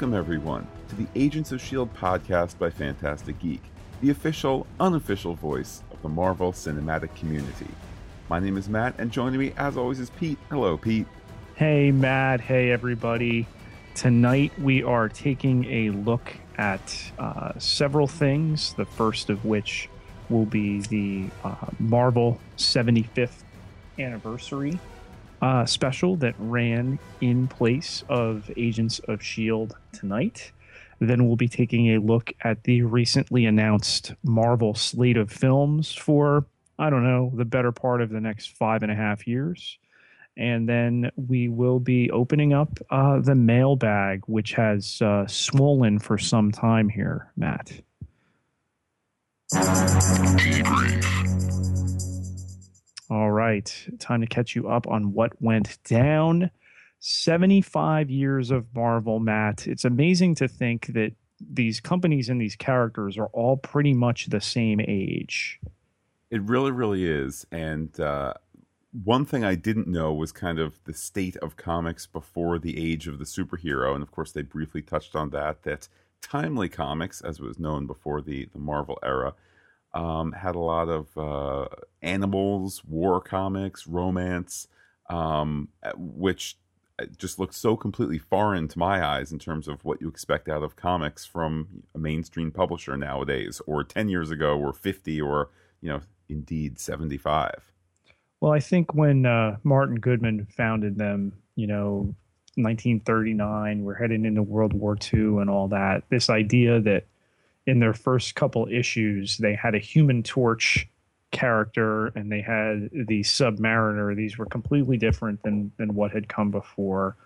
Welcome, everyone, to the Agents of S.H.I.E.L.D. podcast by Fantastic Geek, the official, unofficial voice of the Marvel cinematic community. My name is Matt, and joining me, as always, is Pete. Hello, Pete. Hey, Matt. Hey, everybody. Tonight, we are taking a look at uh, several things, the first of which will be the uh, Marvel 75th anniversary uh, special that ran in place of Agents of S.H.I.E.L.D. tonight. Then we'll be taking a look at the recently announced Marvel slate of films for, I don't know, the better part of the next five and a half years. And then we will be opening up uh, the mailbag, which has uh, swollen for some time here, Matt. All right, time to catch you up on what went down. 75 years of Marvel, Matt. It's amazing to think that these companies and these characters are all pretty much the same age. It really, really is. And uh, one thing I didn't know was kind of the state of comics before the age of the superhero. And of course, they briefly touched on that, that Timely Comics, as was known before the, the Marvel era, um, had a lot of uh, animals, war comics, romance, um, which uh, just looks so completely foreign to my eyes in terms of what you expect out of comics from a mainstream publisher nowadays, or 10 years ago, or 50, or, you know, indeed 75. Well, I think when uh, Martin Goodman founded them, you know, 1939, we're heading into World War II and all that, this idea that in their first couple issues, they had a Human Torch character and they had the Submariner. These were completely different than than what had come before,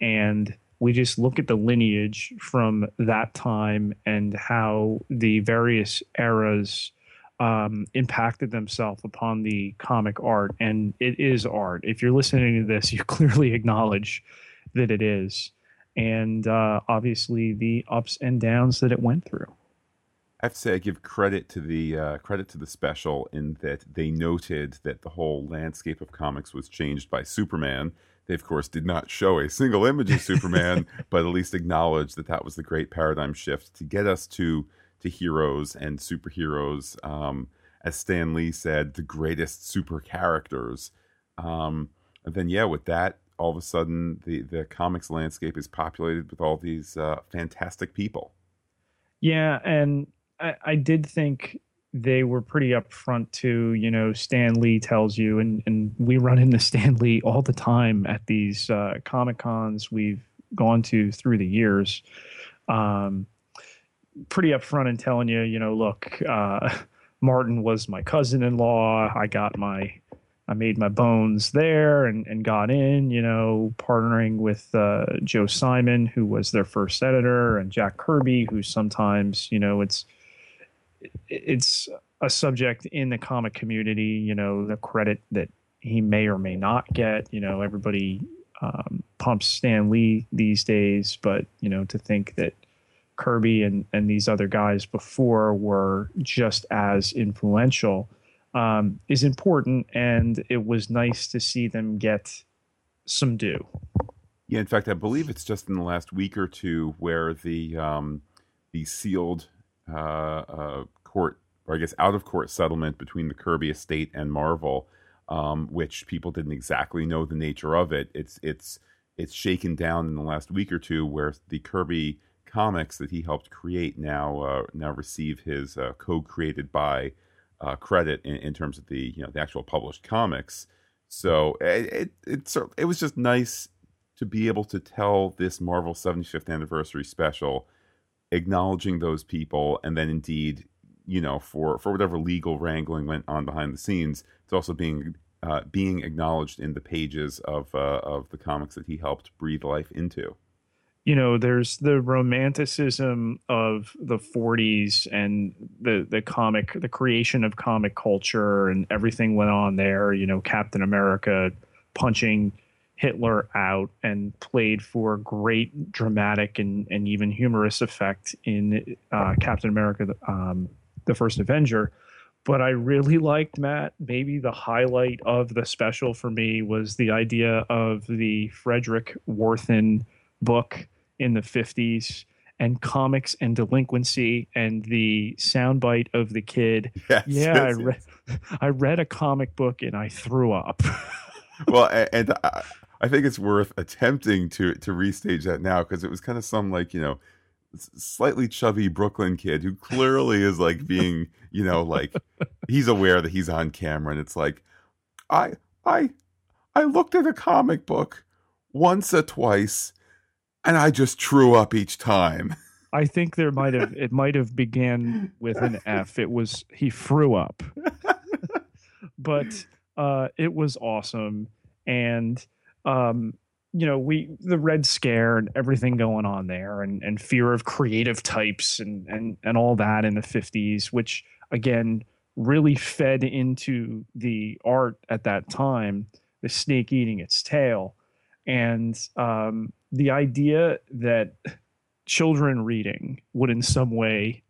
and we just look at the lineage from that time and how the various eras um, impacted themselves upon the comic art. And it is art. If you're listening to this, you clearly acknowledge that it is. And uh, obviously, the ups and downs that it went through. I have to say I give credit to the uh, credit to the special in that they noted that the whole landscape of comics was changed by Superman. They of course did not show a single image of Superman, but at least acknowledged that that was the great paradigm shift to get us to to heroes and superheroes. Um, as Stan Lee said, the greatest super characters. Um, and then yeah, with that, all of a sudden the the comics landscape is populated with all these uh, fantastic people. Yeah, and I, I did think they were pretty upfront too. You know, Stan Lee tells you, and, and we run into Stan Lee all the time at these uh, Comic Cons we've gone to through the years. Um, pretty upfront and telling you, you know, look, uh, Martin was my cousin in law. I got my I made my bones there and, and got in, you know, partnering with uh, Joe Simon, who was their first editor, and Jack Kirby, who sometimes, you know, it's it's a subject in the comic community, you know, the credit that he may or may not get. You know, everybody um, pumps Stan Lee these days, but you know, to think that Kirby and and these other guys before were just as influential um, is important, and it was nice to see them get some due. Yeah, in fact, I believe it's just in the last week or two where the um, the sealed uh, uh, court, or I guess out of court settlement between the Kirby estate and Marvel, um, which people didn't exactly know the nature of it. It's it's it's shaken down in the last week or two, where the Kirby comics that he helped create now uh, now receive his uh, co-created by uh, credit in, in, terms of the you know the actual published comics. So it, it it it was just nice to be able to tell this Marvel 75th anniversary special acknowledging those people and then indeed you know for for whatever legal wrangling went on behind the scenes it's also being uh, being acknowledged in the pages of uh, of the comics that he helped breathe life into. You know there's the romanticism of the 40s and the the comic the creation of comic culture and everything went on there you know captain america punching Hitler out and played for great dramatic and, and even humorous effect in uh, Captain America, um, the First Avenger. But I really liked Matt. Maybe the highlight of the special for me was the idea of the Fredric Wertham book in the 50s and comics and delinquency and the soundbite of the kid. Yes, yeah, yes, I yes. read I read a comic book and I threw up. well, a- and I, I think it's worth attempting to to restage that now because it was kind of some like you know slightly chubby Brooklyn kid who clearly is like being you know like he's aware that he's on camera and it's like I I I looked at a comic book once or twice and I just threw up each time. I think there might have it might have began with an F. It was he threw up. but uh it was awesome and um you know we the red scare and everything going on there and and fear of creative types and and and all that in the 50s which again really fed into the art at that time the snake eating its tail. And um the idea that children reading would in some way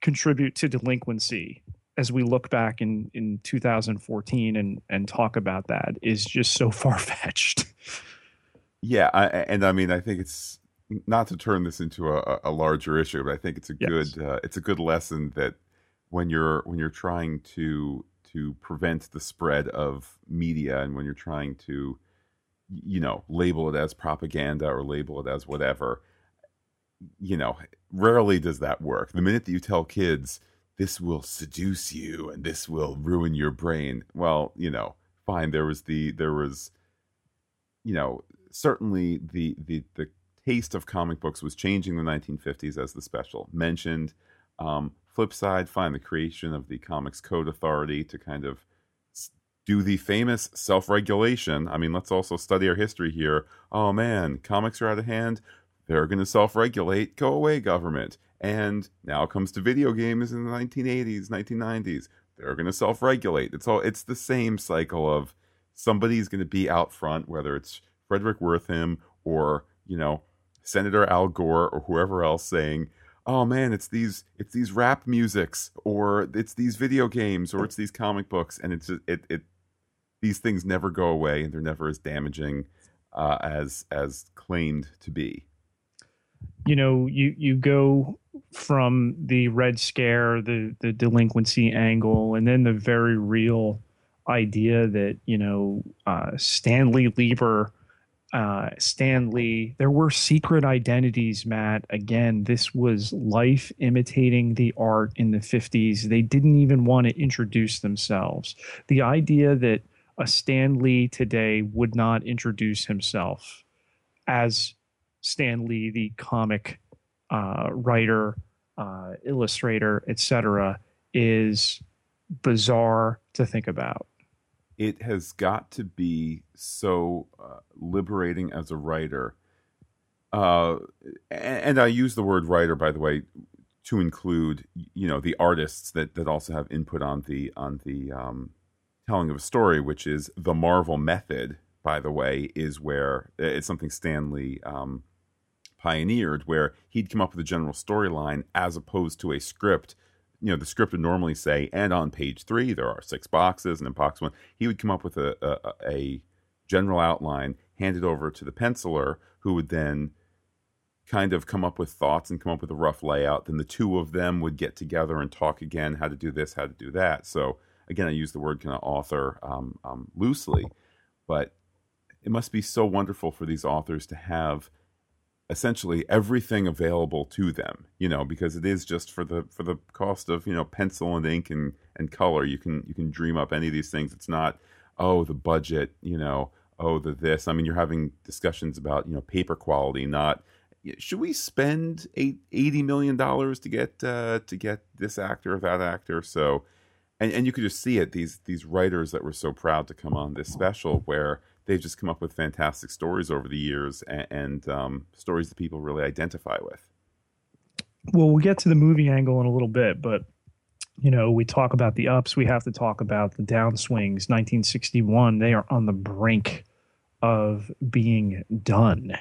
contribute to delinquency as we look back in in 2014 and and talk about that is just so far fetched Yeah, I, and I mean, I think it's not to turn this into a, a larger issue, but I think it's a Yes. good uh, it's a good lesson that when you're when you're trying to to prevent the spread of media and when you're trying to you know label it as propaganda or label it as whatever you know rarely does that work the minute that you tell kids this will seduce you and this will ruin your brain well you know fine there was the there was you know certainly the the the taste of comic books was changing in the 1950s as the special mentioned. Um, flip side find the creation of the comics code authority to kind of do the famous self-regulation. I mean let's also study our history here. Oh man comics are out of hand. They're going to self-regulate. Go away government. And now comes to video games in the 1980s 1990s they're going to self-regulate. It's all it's the same cycle of somebody's going to be out front whether it's Fredric Wertham or you know senator al gore or whoever else saying oh man it's these it's these rap musics or it's these video games or it's these comic books and it's it it these things never go away and they're never as damaging uh, as as claimed to be. You know you you go from the red scare the the delinquency angle and then the very real idea that you know uh, stanley lieber uh, stanley there were secret identities matt again this was life imitating the art in the 50s they didn't even want to introduce themselves the idea that a stan lee today would not introduce himself as Stan Lee, the comic uh, writer, uh, illustrator, etc., is bizarre to think about. It has got to be so uh, liberating as a writer. Uh, and, I use the word writer, by the way, to include you know the artists that that also have input on the on the um, telling of a story, which is the Marvel method. By the way, is where it's something Stanley um, pioneered, where he'd come up with a general storyline as opposed to a script you know the script would normally say and on page three there are six boxes and in box one he would come up with a, a, a general outline hand it over to the penciler who would then kind of come up with thoughts and come up with a rough layout. Then the two of them would get together and talk again how to do this how to do that. So again i use the word kind of author um, um, loosely but it must be so wonderful for these authors to have essentially everything available to them you know because it is just for the for the cost of you know pencil and ink and and color. You can you can dream up any of these things. It's not oh the budget you know oh the this. I mean you're having discussions about you know paper quality not should we spend eight, 80 million dollars to get uh to get this actor or that actor? So and and you could just see it these these writers that were so proud to come on this special where they've just come up with fantastic stories over the years and, and um, stories that people really identify with. Well, we'll get to the movie angle in a little bit, but you know, we talk about the ups, we have to talk about the downswings. 1961, they are on the brink of being done.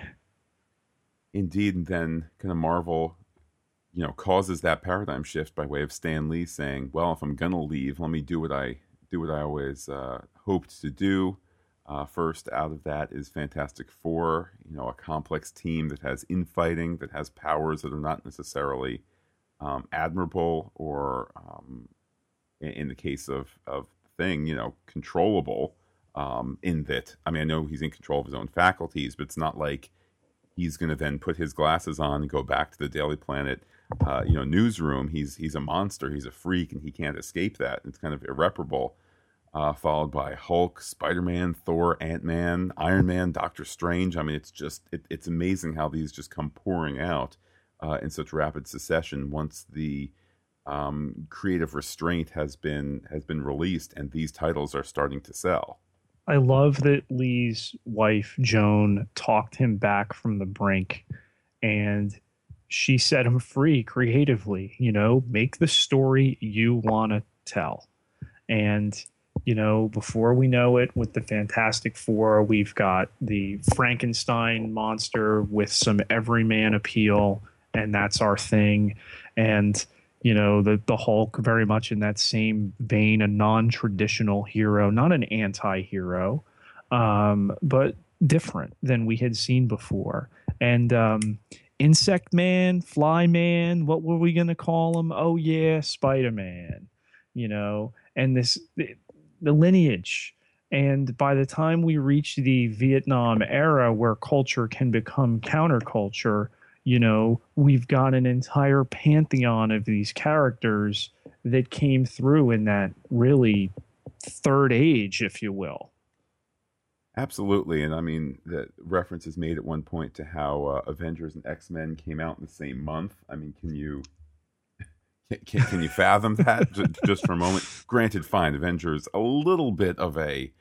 Indeed, and then kind of Marvel, you know, causes that paradigm shift by way of Stan Lee saying, "Well, if I'm gonna leave, let me do what I do what I always uh, hoped to do." Uh, first out of that is Fantastic Four, you know, a complex team that has infighting, that has powers that are not necessarily um, admirable or, um, in, the case of, of Thing, you know, controllable um, in that. I mean, I know he's in control of his own faculties, but it's not like he's going to then put his glasses on and go back to the Daily Planet, uh, you know, newsroom. He's he's a monster. He's a freak, and he can't escape that. It's kind of irreparable uh, followed by Hulk, Spider Man, Thor, Ant Man, Iron Man, Doctor Strange. I mean, it's just it, it's amazing how these just come pouring out uh, in such rapid succession once the um, creative restraint has been has been released and these titles are starting to sell. I love that Lee's wife Joan talked him back from the brink, and she set him free creatively. You know, make the story you want to tell, and you know, before we know it, with the Fantastic Four, we've got the Frankenstein monster with some everyman appeal, and that's our thing. And you know, the the Hulk very much in that same vein, a non-traditional hero, not an anti-hero, um, but different than we had seen before. And um, Insect Man, Fly Man, what were we going to call him? Oh yeah, Spider Man. You know, and this the lineage. And by the time we reach the Vietnam era where culture can become counterculture, you know, we've got an entire pantheon of these characters that came through in that really third age, if you will. Absolutely, and I mean the reference is made at one point to how uh, Avengers and X Men came out in the same month. I mean, can you can, can, you fathom that just for a moment? Granted, fine, Avengers a little bit of a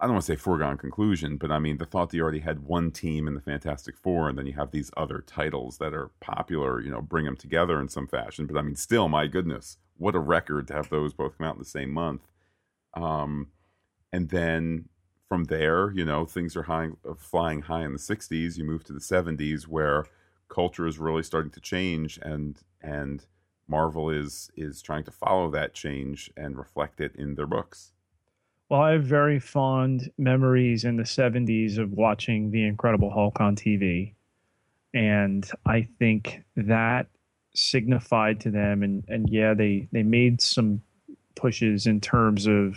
I don't want to say foregone conclusion, but I mean the thought that you already had one team in the Fantastic Four, and then you have these other titles that are popular, you know, bring them together in some fashion. But I mean, still, my goodness, what a record to have those both come out in the same month. Um, and then from there, you know, things are high, flying high in the '60s. You move to the '70s, where culture is really starting to change, and and Marvel is is trying to follow that change and reflect it in their books. Well, I have very fond memories in the 70s of watching The Incredible Hulk on TV. And I think that signified to them and and yeah, they they made some pushes in terms of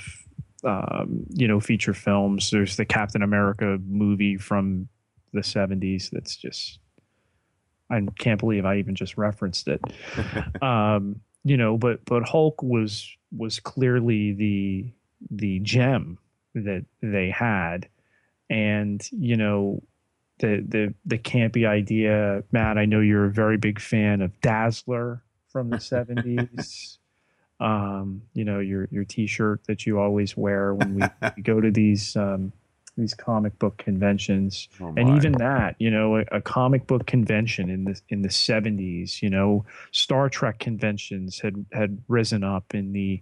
um, you know, feature films. There's the Captain America movie from the 70s that's just I can't believe I even just referenced it. um, you know, but but Hulk was was clearly the the gem that they had, and you know, the the the campy idea, Matt. I know you're a very big fan of Dazzler from the '70s. um, you know, your your T-shirt that you always wear when we, go to these um, these comic book conventions. Oh and even that you know a, a, comic book convention in the in the 70s you know star trek conventions had had risen up in the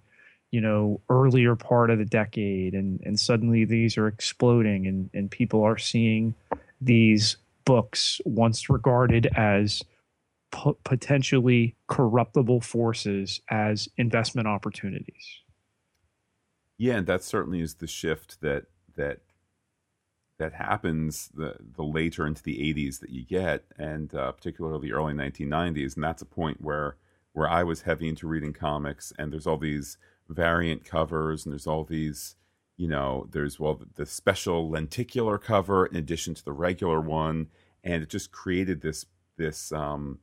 you know earlier part of the decade. And and suddenly these are exploding and and people are seeing these books once regarded as potentially corruptible forces as investment opportunities. Yeah and that certainly is the shift that that that happens the the later into the 80s that you get, and uh, particularly the early 1990s, and that's a point where where I was heavy into reading comics, and there's all these variant covers, and there's all these, you know, there's well the special lenticular cover in addition to the regular one, and it just created this this um,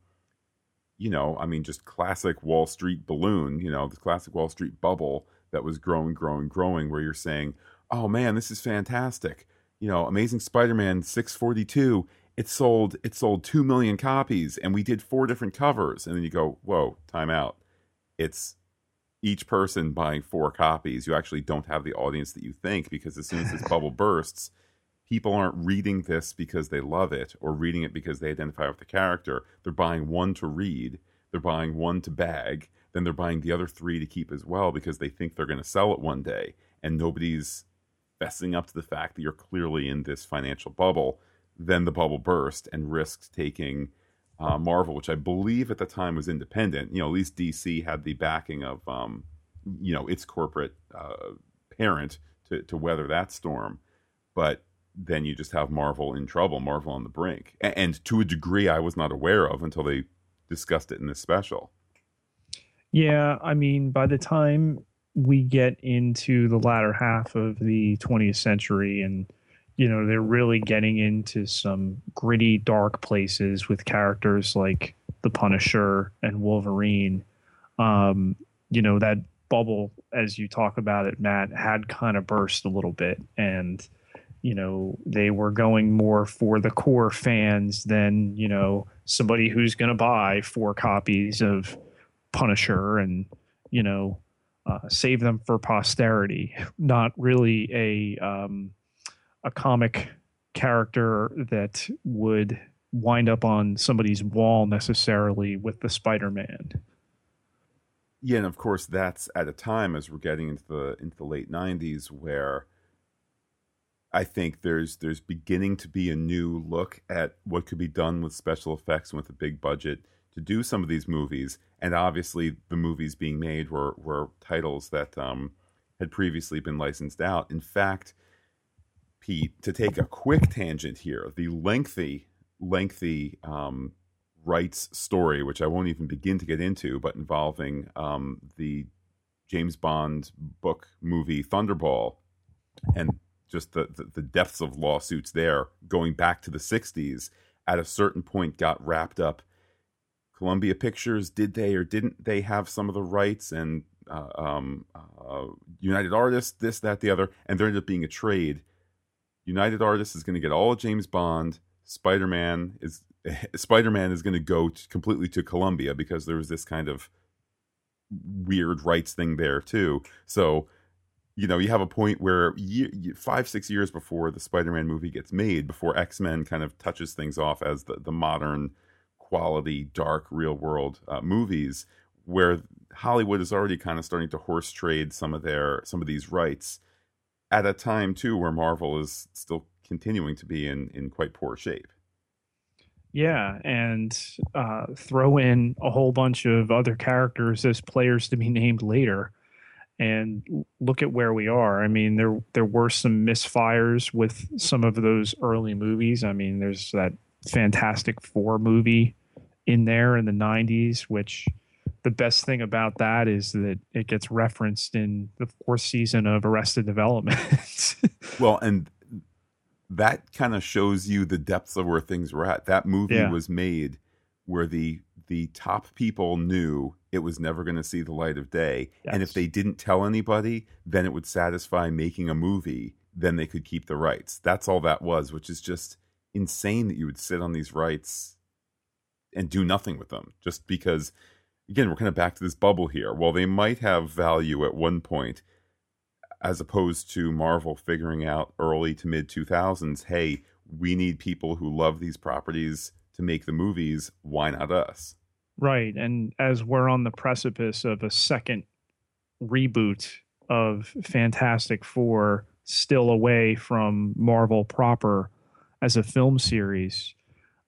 you know, I mean, just classic Wall Street balloon, you know, the classic Wall Street bubble that was growing, growing, growing, where you're saying, oh man, this is fantastic you know, Amazing Spider-Man 642, it sold it sold 2 million copies and we did four different covers and then you go, "Whoa, time out." It's each person buying four copies. You actually don't have the audience that you think because as soon as this bubble bursts, people aren't reading this because they love it or reading it because they identify with the character. They're buying one to read, they're buying one to bag, then they're buying the other three to keep as well because they think they're going to sell it one day and nobody's fessing up to the fact that you're clearly in this financial bubble, then the bubble burst and risked taking uh, Marvel, which I believe at the time was independent. You know, at least DC had the backing of, um, you know, its corporate uh, parent to, to weather that storm. But then you just have Marvel in trouble, Marvel on the brink, and, and to a degree I was not aware of until they discussed it in this special. Yeah, I mean, by the time we get into the latter half of the 20th century and you know they're really getting into some gritty dark places with characters like the punisher and wolverine. Um, you know that bubble as you talk about it matt had kind of burst a little bit. And you know they were going more for the core fans than you know somebody who's going to buy four copies of punisher and you know uh, save them for posterity not really a um, a comic character that would wind up on somebody's wall necessarily with the spider-man. Yeah and of course that's at a time as we're getting into the into the late 90s where I think there's there's beginning to be a new look at what could be done with special effects and with a big budget to do some of these movies. And obviously, the movies being made were were titles that um, had previously been licensed out. In fact, Pete, to take a quick tangent here, the lengthy lengthy um, rights story, which I won't even begin to get into, but involving um, the James Bond book movie Thunderball and just the, the, the depths of lawsuits there going back to the 60s at a certain point got wrapped up columbia pictures did they or didn't they have some of the rights and uh, um, uh, united artists this that the other and there ended up being a trade. United artists is going to get all james bond. Spider-man is spider-man is going to go to, completely to columbia because there was this kind of weird rights thing there too. So you know, you have a point where year, five, six years before the Spider-Man movie gets made, before X-Men kind of touches things off as the, the modern quality, dark, real world uh, movies, where Hollywood is already kind of starting to horse trade some of their some of these rights at a time too where Marvel is still continuing to be in in quite poor shape. Yeah, and uh, throw in a whole bunch of other characters as players to be named later and look at where we are. I mean, there there were some misfires with some of those early movies. I mean, there's that Fantastic Four movie in there in the 90s, which the best thing about that is that it gets referenced in the fourth season of Arrested Development. well, and that kind of shows you the depths of where things were at. That movie yeah. was made where the the top people knew it was never going to see the light of day. Yes. And if they didn't tell anybody, then it would satisfy making a movie. Then they could keep the rights. That's all that was, which is just insane that you would sit on these rights and do nothing with them just because, again, we're kind of back to this bubble here. Well, they might have value at one point, as opposed to Marvel figuring out early to mid 2000s hey, we need people who love these properties to make the movies. Why not us? Right. And as we're on the precipice of a second reboot of Fantastic Four, still away from Marvel proper as a film series,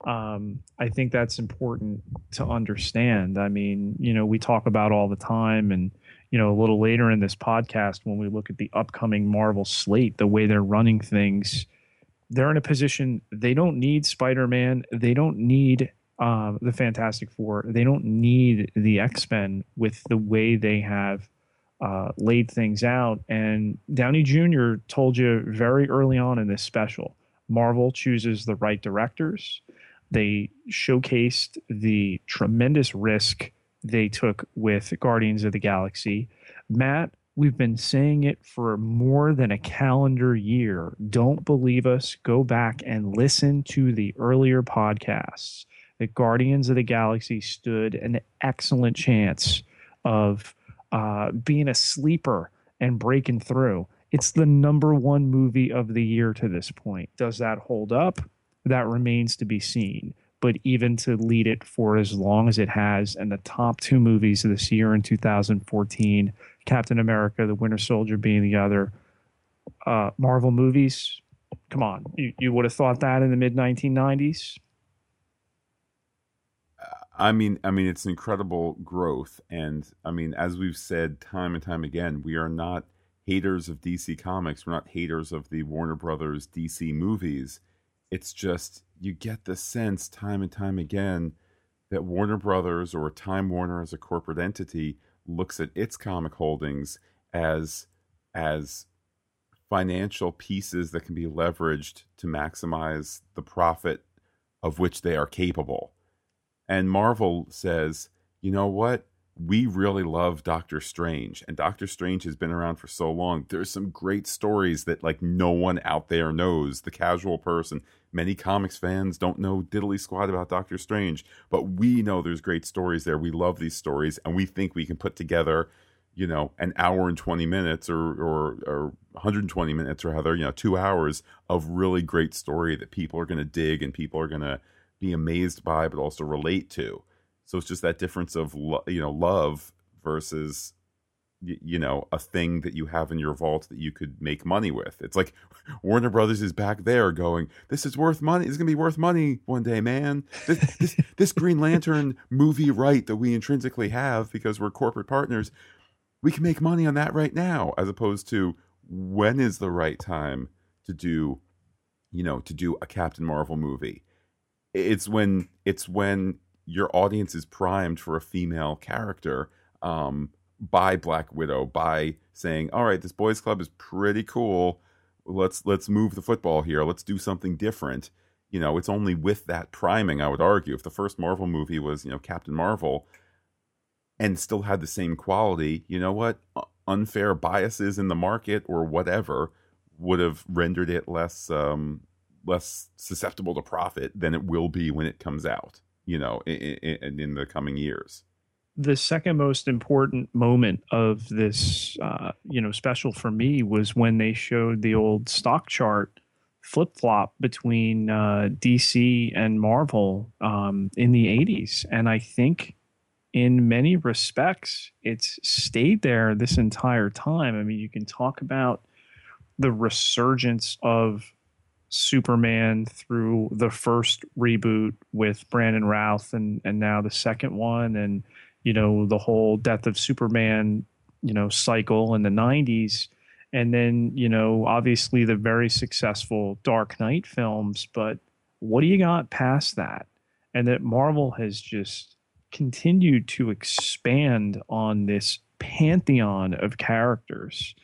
um, I think that's important to understand. I mean, you know, we talk about all the time, and, you know, a little later in this podcast, when we look at the upcoming Marvel slate, the way they're running things, they're in a position they don't need Spider Man. They don't need uh, the Fantastic Four. They don't need the X Men with the way they have uh, laid things out. And Downey Jr. told you very early on in this special Marvel chooses the right directors. They showcased the tremendous risk they took with Guardians of the Galaxy. Matt, we've been saying it for more than a calendar year. Don't believe us? Go back and listen to the earlier podcasts that Guardians of the Galaxy stood an excellent chance of uh, being a sleeper and breaking through. It's the number one movie of the year to this point. Does that hold up? That remains to be seen. But even to lead it for as long as it has, and the top two movies of this year in 2014, Captain America, The Winter Soldier being the other, uh, Marvel movies, come on. You, you would have thought that in the mid 1990s? I mean, I mean, it's incredible growth, and I mean, as we've said time and time again, we are not haters of DC Comics. We're not haters of the Warner Brothers DC movies. It's just you get the sense time and time again that Warner Brothers or Time Warner as a corporate entity looks at its comic holdings as as financial pieces that can be leveraged to maximize the profit of which they are capable. And Marvel says, you know what? We really love Doctor Strange, and Doctor Strange has been around for so long. There's some great stories that like no one out there knows. The casual person, many comics fans don't know diddly squat about Doctor Strange, but we know there's great stories there. We love these stories, and we think we can put together, you know, an hour and twenty minutes or or, or 120 minutes or rather, you know, two hours of really great story that people are going to dig and people are going to be amazed by, but also relate to so it's just that difference of lo- you know love versus you know a thing that you have in your vault that you could make money with. It's like warner brothers is back there going this is worth money it's gonna be worth money one day man. This, this, this green lantern movie right that we intrinsically have because we're corporate partners we can make money on that right now as opposed to when is the right time to do you know to do a captain marvel movie? It's when it's when your audience is primed for a female character um, by Black Widow by saying, "All right, this boys' club is pretty cool. Let's let's move the football here. Let's do something different." You know, it's only with that priming, I would argue. If the first Marvel movie was, you know, Captain Marvel, and still had the same quality, you know what? Unfair biases in the market or whatever would have rendered it less um, less susceptible to profit than it will be when it comes out you know, in, in, in the coming years. The second most important moment of this, uh, you know, special for me was when they showed the old stock chart flip flop between uh, DC and Marvel um, in the 80s. And I think in many respects, it's stayed there this entire time. I mean, you can talk about the resurgence of Superman through the first reboot with Brandon Routh and and now the second one and you know the whole death of Superman you know cycle in the 90s and then you know obviously the very successful Dark Knight films but what do you got past that? And that Marvel has just continued to expand on this pantheon of characters.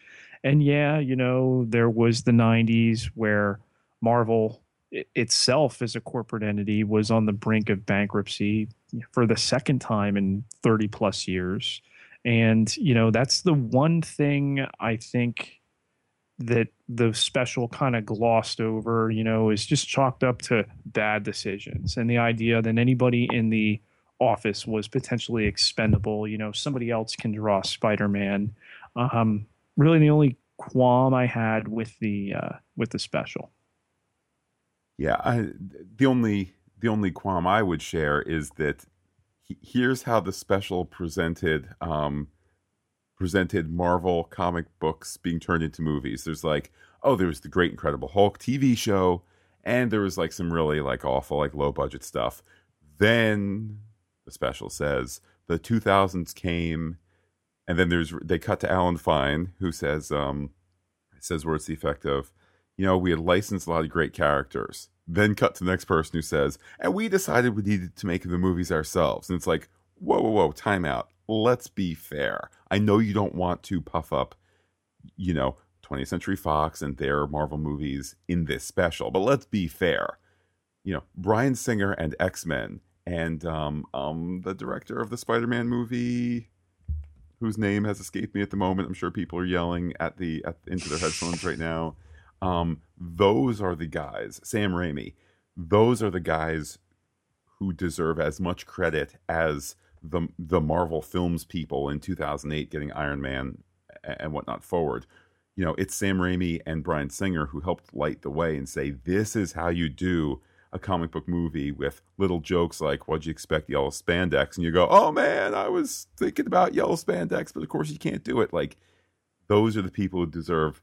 And yeah you know there was the 90s where Marvel itself as a corporate entity was on the brink of bankruptcy for the second time in 30 plus years. And, you know, that's the one thing I think that the special kind of glossed over, you know, is just chalked up to bad decisions and the idea that anybody in the office was potentially expendable. You know, somebody else can draw Spider Man. Um, really, the only qualm I had with the uh, with the special. Yeah, I, the only the only qualm I would share is that he, here's how the special presented um, presented Marvel comic books being turned into movies. There's like, oh, there was the Great Incredible Hulk TV show, and there was like some really like awful like low budget stuff. Then the special says the 2000s came, and then there's they cut to Alan Fine who says um, says words the effect of you know, we had licensed a lot of great characters. Then cut to the next person who says, and we decided we needed to make the movies ourselves. And it's like, whoa, whoa, whoa, time out. Let's be fair. I know you don't want to puff up, you know, 20th Century Fox and their Marvel movies in this special, but let's be fair. You know, Bryan Singer and X Men and um, um, the director of the Spider Man movie, whose name has escaped me at the moment. I'm sure people are yelling at the at, into their headphones right now. Um, those are the guys, Sam Raimi, those are the guys who deserve as much credit as the the Marvel Films people in 2008 getting Iron Man and whatnot forward. You know, it's Sam Raimi and Bryan Singer who helped light the way and say, this is how you do a comic book movie with little jokes like, what'd you expect, yellow spandex? And you go, oh man, I was thinking about yellow spandex, but of course you can't do it. Like, those are the people who deserve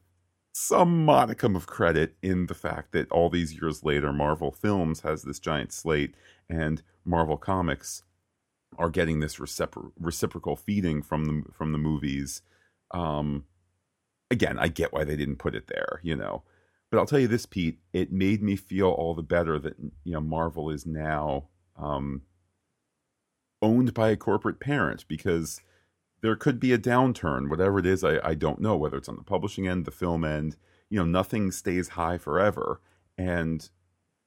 some modicum of credit in the fact that all these years later, Marvel Films has this giant slate, and Marvel Comics are getting this recipro- reciprocal feeding from the from the movies. Um, again, I get why they didn't put it there, you know. But I'll tell you this, Pete, it made me feel all the better that you know Marvel is now um, owned by a corporate parent because there could be a downturn, whatever it is. I, I don't know whether it's on the publishing end, the film end. You know, nothing stays high forever, and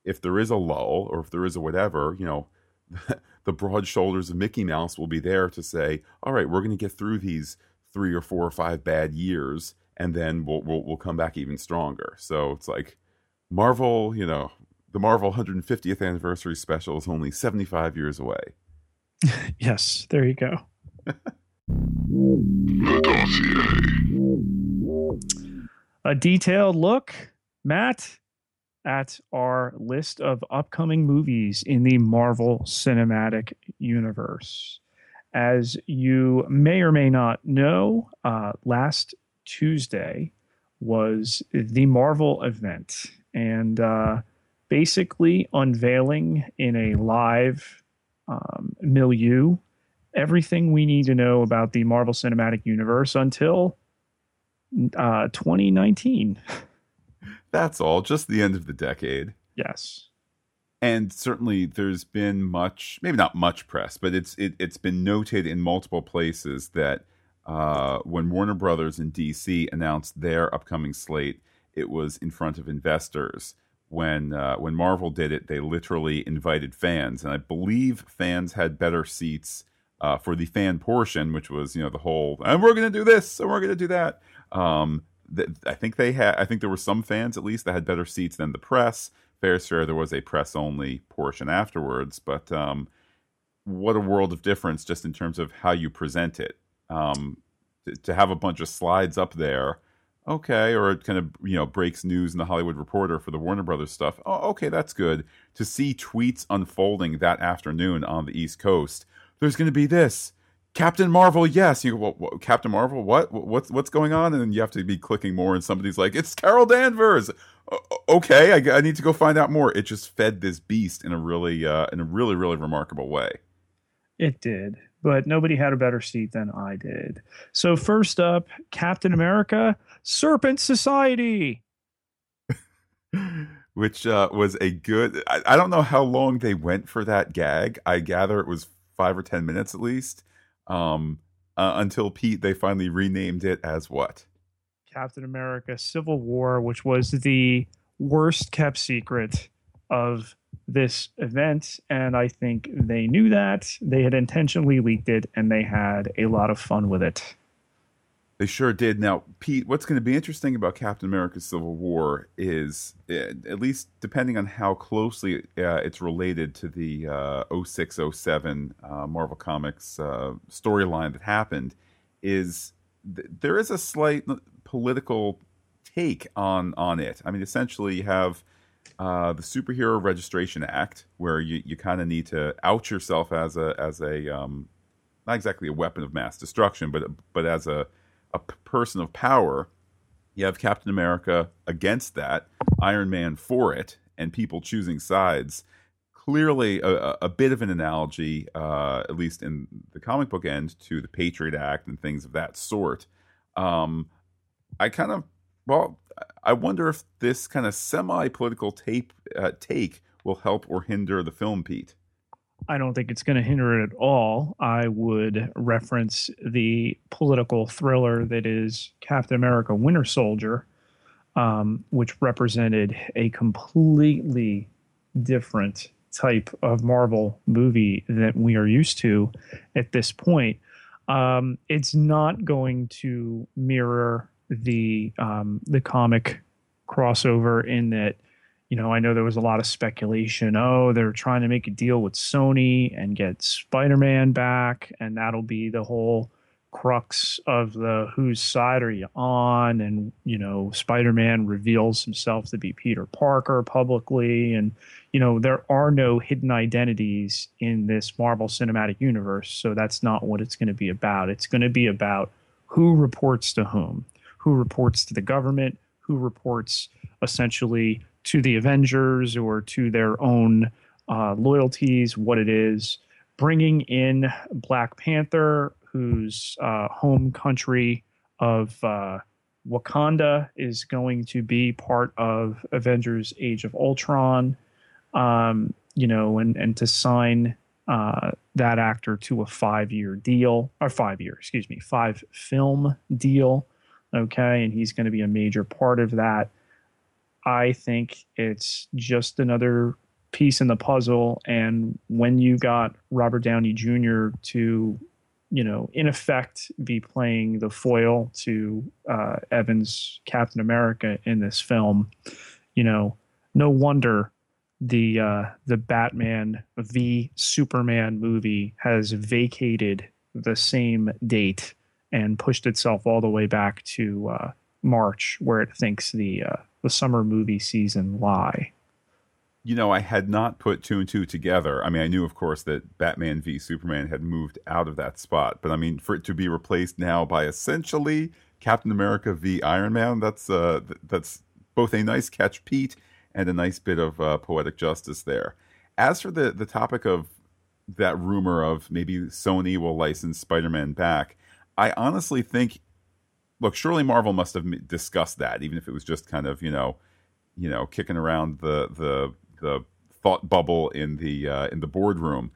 if there is a lull or if there is a whatever, you know, the broad shoulders of Mickey Mouse will be there to say, "All right, we're going to get through these three or four or five bad years, and then we'll we'll, we'll come back even stronger." So it's like Marvel, you know, the Marvel 150th anniversary special is only 75 years away. yes, there you go. A detailed look, Matt, at our list of upcoming movies in the Marvel Cinematic Universe. As you may or may not know, uh, last Tuesday was the Marvel event, and uh, basically unveiling in a live um, milieu everything we need to know about the Marvel Cinematic Universe until uh, 2019. That's all, just the end of the decade. Yes. And certainly there's been much, maybe not much press, but it's it, it's been noted in multiple places that uh, when Warner Brothers and DC announced their upcoming slate, it was in front of investors. When uh, when Marvel did it, they literally invited fans, and I believe fans had better seats uh, for the fan portion, which was you know the whole and we're going to do this and we're going to do that. Um, th- I think they had. I think there were some fans at least that had better seats than the press. Fair fair, there was a press only portion afterwards, but um, what a world of difference just in terms of how you present it. Um, to, to have a bunch of slides up there okay, or it kind of you know breaks news in the Hollywood Reporter for the Warner Brothers stuff. Oh, okay, that's good. To see tweets unfolding that afternoon on the East Coast, there's going to be this. Captain Marvel, yes. You go, well, what, Captain Marvel, what? What's what's going on? And then you have to be clicking more, and somebody's like, "It's Carol Danvers." okay, I, I, need to go find out more. It just fed this beast in a really, uh, in a really, really remarkable way. It did, but nobody had a better seat than I did. So first up, Captain America, Serpent Society. Which uh, was a good. I, I don't know how long they went for that gag. I gather it was five or ten minutes at least. Um, uh, until Pete, they finally renamed it as what? Captain America: Civil War, which was the worst kept secret of this event, and I think they knew that they had intentionally leaked it, and they had a lot of fun with it. They sure did. Now, Pete, what's going to be interesting about Captain America Civil War is, eh, at least depending on how closely uh, it's related to the uh, 0607 uh, Marvel Comics uh, storyline that happened, is th- there is a slight political take on, on it. I mean, essentially, you have uh, the Superhero Registration Act, where you, you kind of need to out yourself as a, as a um, not exactly a weapon of mass destruction, but, but as a a person of power. You have Captain America against that, Iron Man for it, and people choosing sides. Clearly, a, a bit of an analogy, uh, at least in the comic book end, to the Patriot Act and things of that sort. Um, I kind of, well, I wonder if this kind of semi-political tape uh, take will help or hinder the film, Pete. I don't think it's going to hinder it at all. I would reference the political thriller that is Captain America Winter Soldier, um, which represented a completely different type of Marvel movie that we are used to at this point. Um, it's not going to mirror the um, the comic crossover in that you know, I know there was a lot of speculation. Oh, they're trying to make a deal with Sony and get Spider Man back, and that'll be the whole crux of the whose side are you on? And, you know, Spider Man reveals himself to be Peter Parker publicly. And, you know, there are no hidden identities in this Marvel Cinematic Universe. So that's not what it's going to be about. It's going to be about who reports to whom, who reports to the government, who reports essentially to the Avengers or to their own uh, loyalties, what it is. Bringing in Black Panther, whose uh, home country of uh, Wakanda is going to be part of Avengers: Age of Ultron. Um, you know, and and to sign uh, that actor to a five-year deal or five-year, excuse me, five-film deal. Okay, and he's going to be a major part of that. I think it's just another piece in the puzzle. And when you got Robert Downey Jr. to, you know, in effect, be playing the foil to uh, Evans Captain America in this film, you know, no wonder the uh, the Batman v Superman movie has vacated the same date and pushed itself all the way back to uh, March, where it thinks the uh, the summer movie season lie. You know, I had not put two and two together. I mean, I knew, of course, that Batman v Superman had moved out of that spot, but I mean, for it to be replaced now by essentially Captain America v Iron Man, that's uh, that's both a nice catch, Pete, and a nice bit of uh, poetic justice there. As for the the topic of that rumor of maybe Sony will license Spider-Man back, I honestly think, look, surely Marvel must have discussed that, even if it was just kind of you know, you know, kicking around the the the thought bubble in the uh, in the boardroom.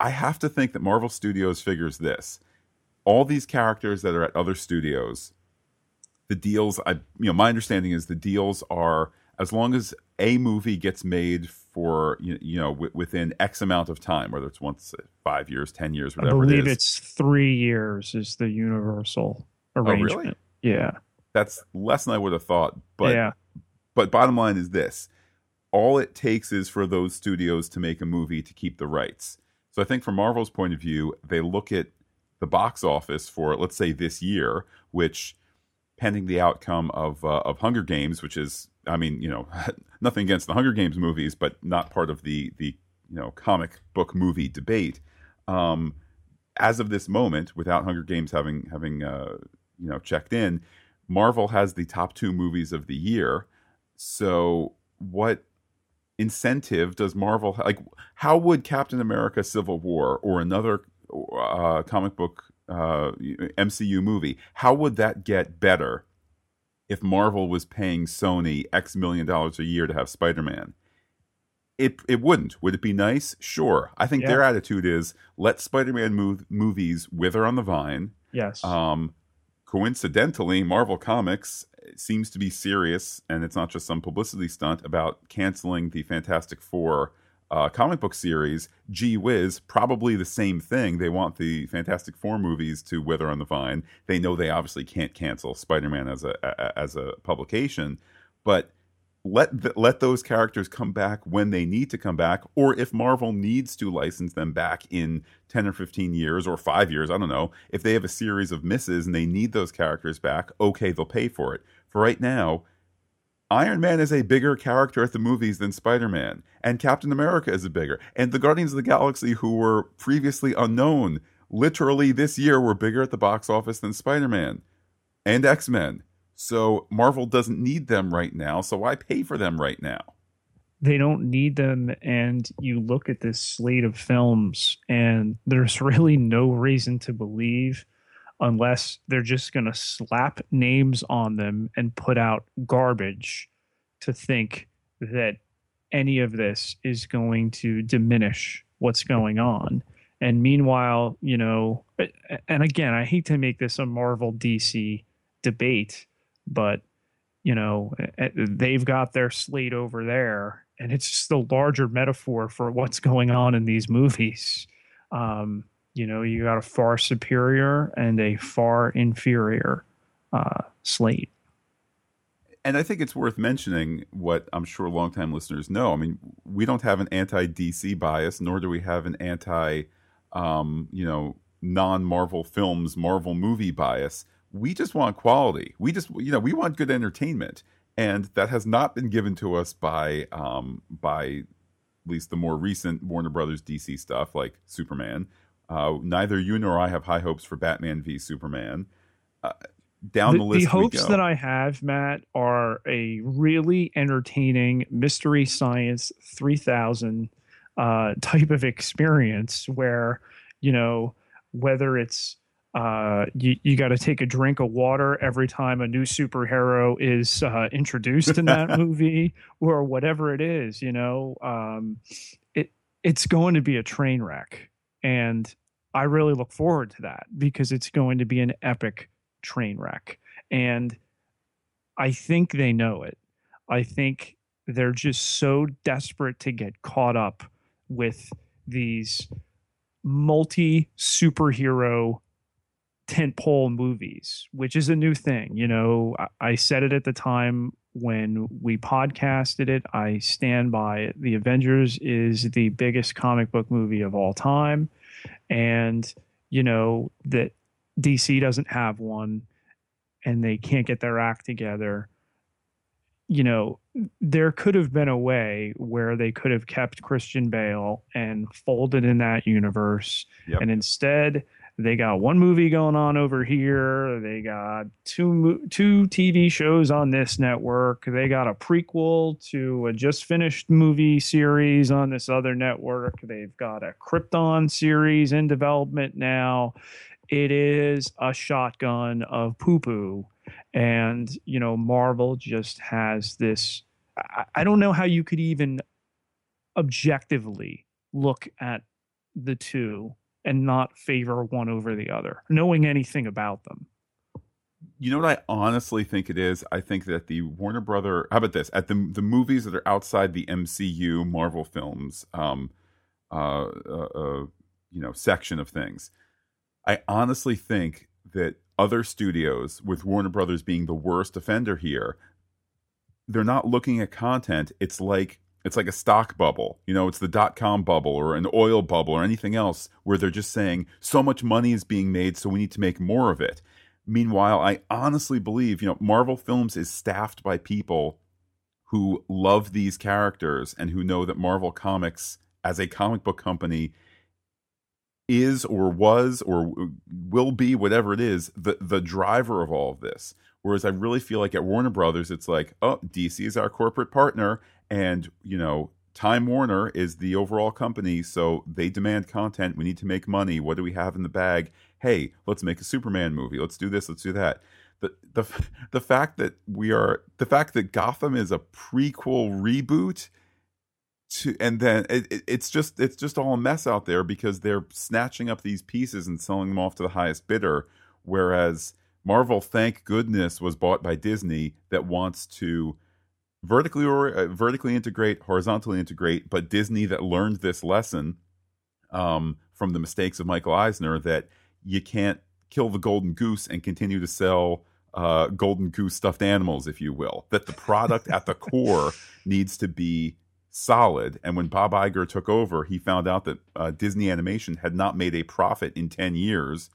I have to think that Marvel Studios figures this: all these characters that are at other studios, the deals. I you know, my understanding is the deals are as long as a movie gets made for you, know w- within X amount of time, whether it's once five years, ten years, whatever. I believe it is. it's three years is the universal arrangement. Oh, really? Yeah, that's less than I would have thought. But yeah. but bottom line is this: all it takes is for those studios to make a movie to keep the rights. So I think from Marvel's point of view, they look at the box office for let's say this year, which pending the outcome of uh, of Hunger Games, which is I mean, you know, nothing against the Hunger Games movies, but not part of the the you know comic book movie debate. Um, as of this moment, without Hunger Games having having uh, you know checked in, Marvel has the top two movies of the year. So, what incentive does Marvel like? How would Captain America: Civil War or another uh, comic book uh, MCU movie? How would that get better if Marvel was paying Sony X million dollars a year to have Spider Man. It it wouldn't. Would it be nice? Sure. I think yeah. their attitude is let Spider Man move, movies wither on the vine. Yes. Um, coincidentally, Marvel Comics seems to be serious, and it's not just some publicity stunt about canceling the Fantastic Four uh, comic book series, gee whiz, probably the same thing. They want the Fantastic Four movies to wither on the vine. They know they obviously can't cancel Spider Man as a, a, as a publication, but let let those characters come back when they need to come back, or if Marvel needs to license them back in ten or fifteen years or five years, I don't know. If they have a series of misses and they need those characters back, okay, they'll pay for it. For right now, Iron Man is a bigger character at the movies than Spider Man, and Captain America is a bigger, and the Guardians of the Galaxy, who were previously unknown, literally this year were bigger at the box office than Spider Man and X Men. So Marvel doesn't need them right now, so why pay for them right now? They don't need them, and you look at this slate of films, and there's really no reason to believe unless they're just going to slap names on them and put out garbage to think that any of this is going to diminish what's going on. And meanwhile, you know, and again, I hate to make this a Marvel DC debate, but you know, they've got their slate over there, and it's just a larger metaphor for what's going on in these movies. Um, you know, you got a far superior and a far inferior uh, slate. And I think it's worth mentioning what I'm sure longtime listeners know. I mean, we don't have an anti DC bias, nor do we have an anti, um, you know, non Marvel films, Marvel movie bias. We just want quality. We just, you know, we want good entertainment, and that has not been given to us by, um, by at least the more recent Warner Brothers DC stuff like Superman uh, neither you nor I have high hopes for Batman v Superman. Uh, down the, the list, the hopes that I have, Matt, are a really entertaining mystery science three thousand uh, type of experience where you know whether it's uh, you, you got to take a drink of water every time a new superhero is uh, introduced in that movie or whatever it is you know? Um, it it's going to be a train wreck and i really look forward to that because it's going to be an epic train wreck and i think they know it. I think they're just so desperate to get caught up with these multi superhero tentpole movies, which is a new thing. You know, I, I said it at the time when we podcasted it. I stand by it. The Avengers is the biggest comic book movie of all time. And, you know, that DC doesn't have one and they can't get their act together. You know, there could have been a way where they could have kept Christian Bale and folded in that universe. Yep. And instead, they got one movie going on over here. They got two two TV shows on this network. They got a prequel to a just finished movie series on this other network. They've got a Krypton series in development now. It is a shotgun of poo poo. And, you know, Marvel just has this. I, I don't know how you could even objectively look at the two and not favor one over the other, knowing anything about them. You know what I honestly think it is? I think that the Warner Brother, how about this? At the the movies that are outside the MCU Marvel films, um, uh, uh, uh, you know, section of things, I honestly think that other studios, with Warner Brothers being the worst offender here, they're not looking at content. It's like it's like a stock bubble. You know, it's the dot com bubble or an oil bubble or anything else where they're just saying so much money is being made, so we need to make more of it. Meanwhile, I honestly believe, you know, Marvel Films is staffed by people who love these characters and who know that Marvel Comics, as a comic book company, is or was or will be whatever it is the the driver of all of this. Whereas i really feel like at warner brothers it's like oh dc is our corporate partner and you know time warner is the overall company so they demand content. We need to make money. What do we have in the bag? Hey let's make a superman movie. Let's do this. Let's do that. The the the fact that we are the fact that gotham is a prequel reboot to and then it, it, it's just it's just all a mess out there because they're snatching up these pieces and selling them off to the highest bidder whereas marvel thank goodness was bought by disney that wants to vertically or uh, vertically integrate, horizontally integrate, but Disney that learned this lesson um, from the mistakes of Michael Eisner that you can't kill the golden goose and continue to sell uh, golden goose stuffed animals, if you will. That the product at the core needs to be solid. And when Bob Iger took over, he found out that uh, Disney Animation had not made a profit in ten years.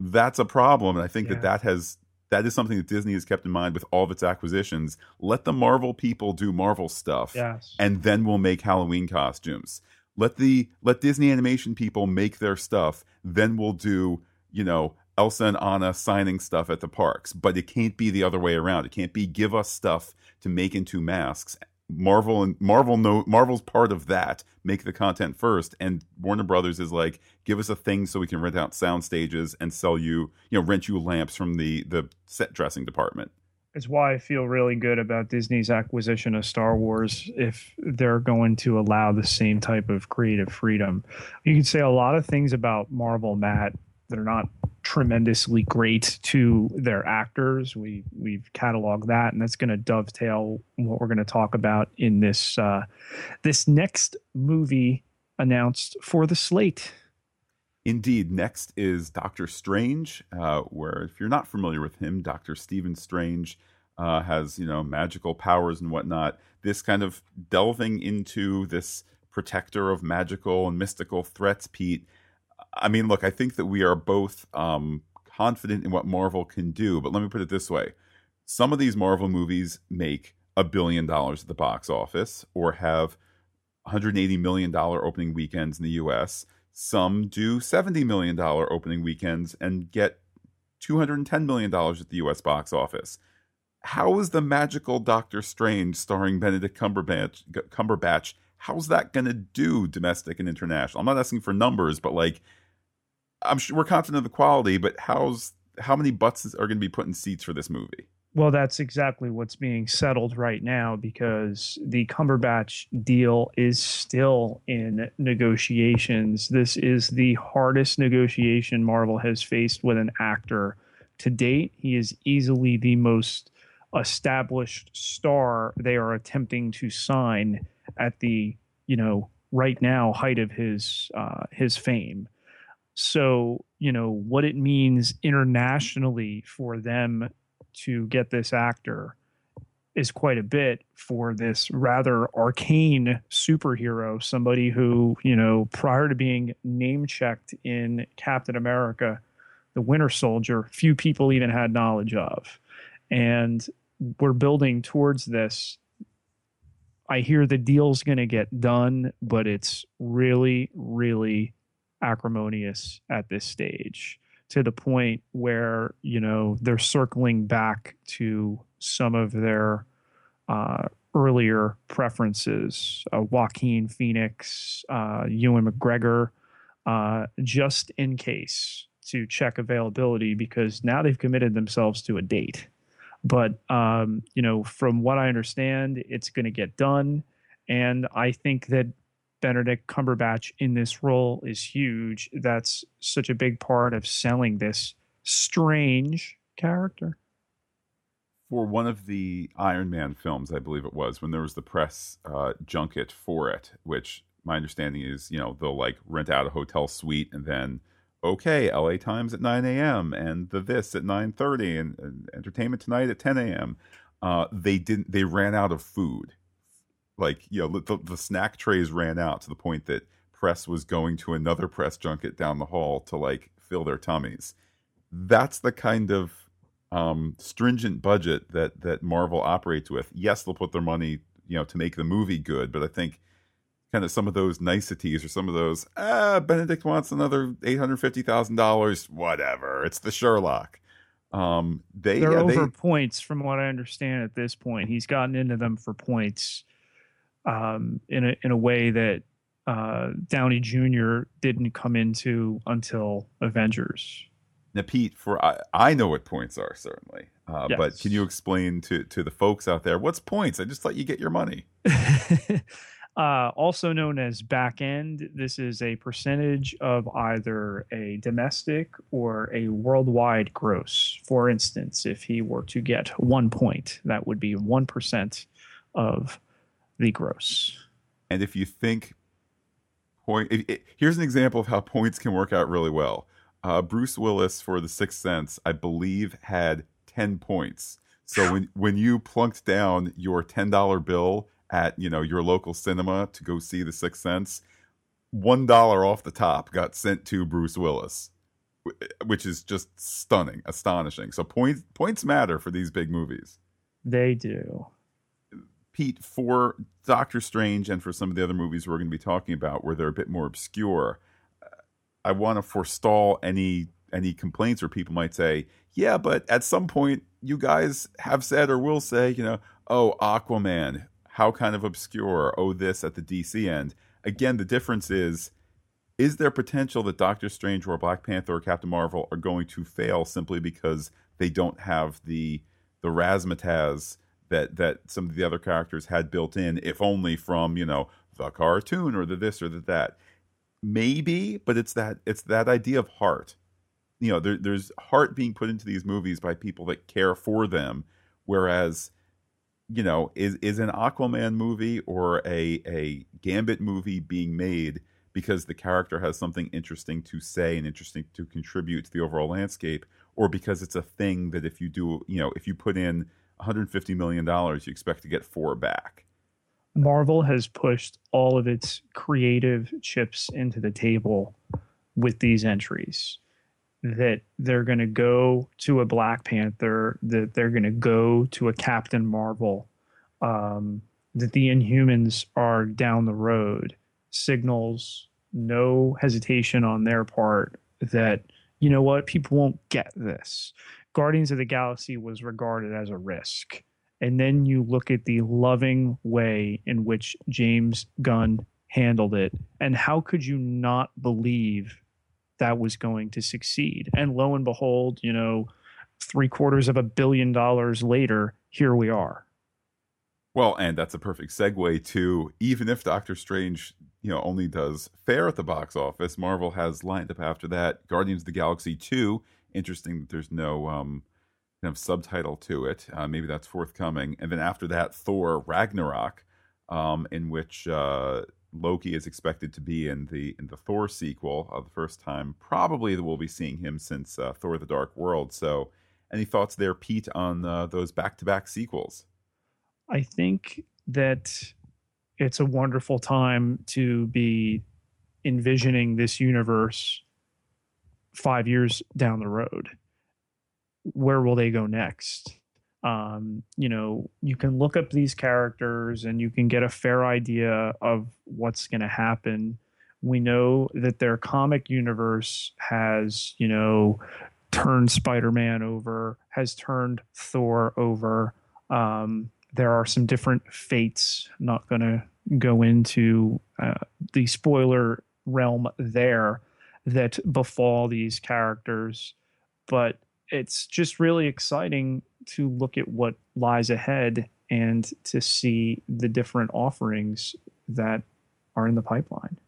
That's a problem, and I think yeah. that that has that is something that Disney has kept in mind with all of its acquisitions. Let the Marvel people do Marvel stuff, yes. and then we'll make Halloween costumes. Let the let Disney animation people make their stuff, then we'll do you know Elsa and Anna signing stuff at the parks. But it can't be the other way around. It can't be give us stuff to make into masks Marvel and Marvel know Marvel's part of that. Make the content first, and Warner Brothers is like, give us a thing so we can rent out sound stages and sell you, you know, rent you lamps from the the set dressing department. It's why I feel really good about Disney's acquisition of Star Wars. If they're going to allow the same type of creative freedom, you can say a lot of things about Marvel, Matt, that are not tremendously great to their actors. We we've cataloged that, and that's going to dovetail what we're going to talk about in this uh, this next movie announced for the slate. Indeed, next is Doctor Strange, uh, where if you're not familiar with him, Doctor Stephen Strange uh, has you know magical powers and whatnot. This kind of delving into this protector of magical and mystical threats, Pete I mean, look, I think that we are both um, confident in what Marvel can do, but let me put it this way: some of these Marvel movies make a billion dollars at the box office, or have 180 million dollar opening weekends in the U.S. Some do 70 million dollar opening weekends and get 210 million dollars at the U.S. box office. How is the magical Doctor Strange starring Benedict Cumberbatch, Cumberbatch how's that going to do domestic and international? I'm not asking for numbers, but like I'm sure we're confident of the quality, but how's how many butts are going to be put in seats for this movie? Well, that's exactly what's being settled right now because the Cumberbatch deal is still in negotiations. This is the hardest negotiation Marvel has faced with an actor to date. He is easily the most established star they are attempting to sign at the, you know, right now height of his uh, his fame. So, you know, what it means internationally for them to get this actor is quite a bit for this rather arcane superhero, somebody who, you know, prior to being name checked in Captain America, the Winter Soldier, few people even had knowledge of. And we're building towards this. I hear the deal's going to get done, but it's really, really acrimonious at this stage to the point where you know they're circling back to some of their uh, earlier preferences, uh, Joaquin Phoenix, uh, Ewan McGregor, uh, just in case to check availability because now they've committed themselves to a date. But um, you know, from what I understand, it's going to get done, and I think that Benedict Cumberbatch in this role is huge. That's such a big part of selling this strange character. For one of the Iron Man films, I believe it was, when there was the press uh, junket for it, which my understanding is, you know, they'll like rent out a hotel suite and then, okay, LA Times at 9 a.m. and the this at 9:30 and, and Entertainment Tonight at 10 a.m. Uh, they didn't. They ran out of food like you know the, the snack trays ran out to the point that press was going to another press junket down the hall to like fill their tummies that's the kind of um, stringent budget that that marvel operates with yes they'll put their money you know to make the movie good but i think kind of some of those niceties or some of those ah benedict wants another $850000 whatever it's the sherlock um, they they're yeah, over they, points from what I understand at this point. He's gotten into them for points um, in a in a way that uh, Downey Jr. didn't come into until Avengers. Now, Pete, for I, I know what points are certainly, uh, Yes. but can you explain to to the folks out there what's points? I just let you get your money. uh, also known as back end, this is a percentage of either a domestic or a worldwide gross. For instance, if he were to get one point, that would be 1% of the gross. And if you think point, it, it- here's an example of how points can work out really well. Uh, Bruce Willis for The Sixth Sense, I believe, had ten points. So when when you plunked down your ten dollar bill at you know your local cinema to go see The Sixth Sense, one dollar off the top got sent to Bruce Willis, eh, which is just stunning, astonishing. So points points matter for these big movies. They do. Pete, for Doctor Strange and for some of the other movies we're going to be talking about, where they're a bit more obscure, I want to forestall any any complaints where people might say, "Yeah, but at some point, you guys have said or will say, you know, oh, Aquaman, how kind of obscure? Oh, this at the DC end." Again, the difference is. Is there potential that Doctor Strange or Black Panther or Captain Marvel are going to fail simply because they don't have the the razzmatazz that that some of the other characters had built in, if only from you know the cartoon or the this or the that. Maybe, but it's that it's that idea of heart. You know, there, there's heart being put into these movies by people that care for them, whereas you know is is an Aquaman movie or a a Gambit movie being made because the character has something interesting to say and interesting to contribute to the overall landscape, or because it's a thing that if you do, you know, if you put in 150 million dollars, you expect to get four back. Marvel has pushed all of its creative chips into the table with these entries. That they're going to go to a Black Panther, that they're going to go to a Captain Marvel, um, that the Inhumans are down the road. Signals no hesitation on their part that, you know what, people won't get this. Guardians of the Galaxy was regarded as a risk. And then you look at the loving way in which James Gunn handled it, and how could you not believe that was going to succeed. And lo and behold, you know, three quarters of a billion dollars later, here we are. Well, and that's a perfect segue to even if Doctor Strange, you know, only does fair at the box office, Marvel has lined up after that Guardians of the Galaxy 2. Interesting that there's no um, kind of subtitle to it. Uh, maybe that's forthcoming. And then after that, Thor Ragnarok, um, in which uh, Loki is expected to be in the in the Thor sequel, uh, the first time probably we'll be seeing him since uh, Thor: The Dark World. So, any thoughts there, Pete, on uh, those back to back sequels? I think that it's a wonderful time to be envisioning this universe five years down the road. Where will they go next? Um, you know, you can look up these characters and you can get a fair idea of what's going to happen. We know that their comic universe has, you know, turned Spider Man over, has turned Thor over. Um, there are some different fates. not going to go into uh, the spoiler realm there that befall these characters, but it's just really exciting to look at what lies ahead and to see the different offerings that are in the pipeline.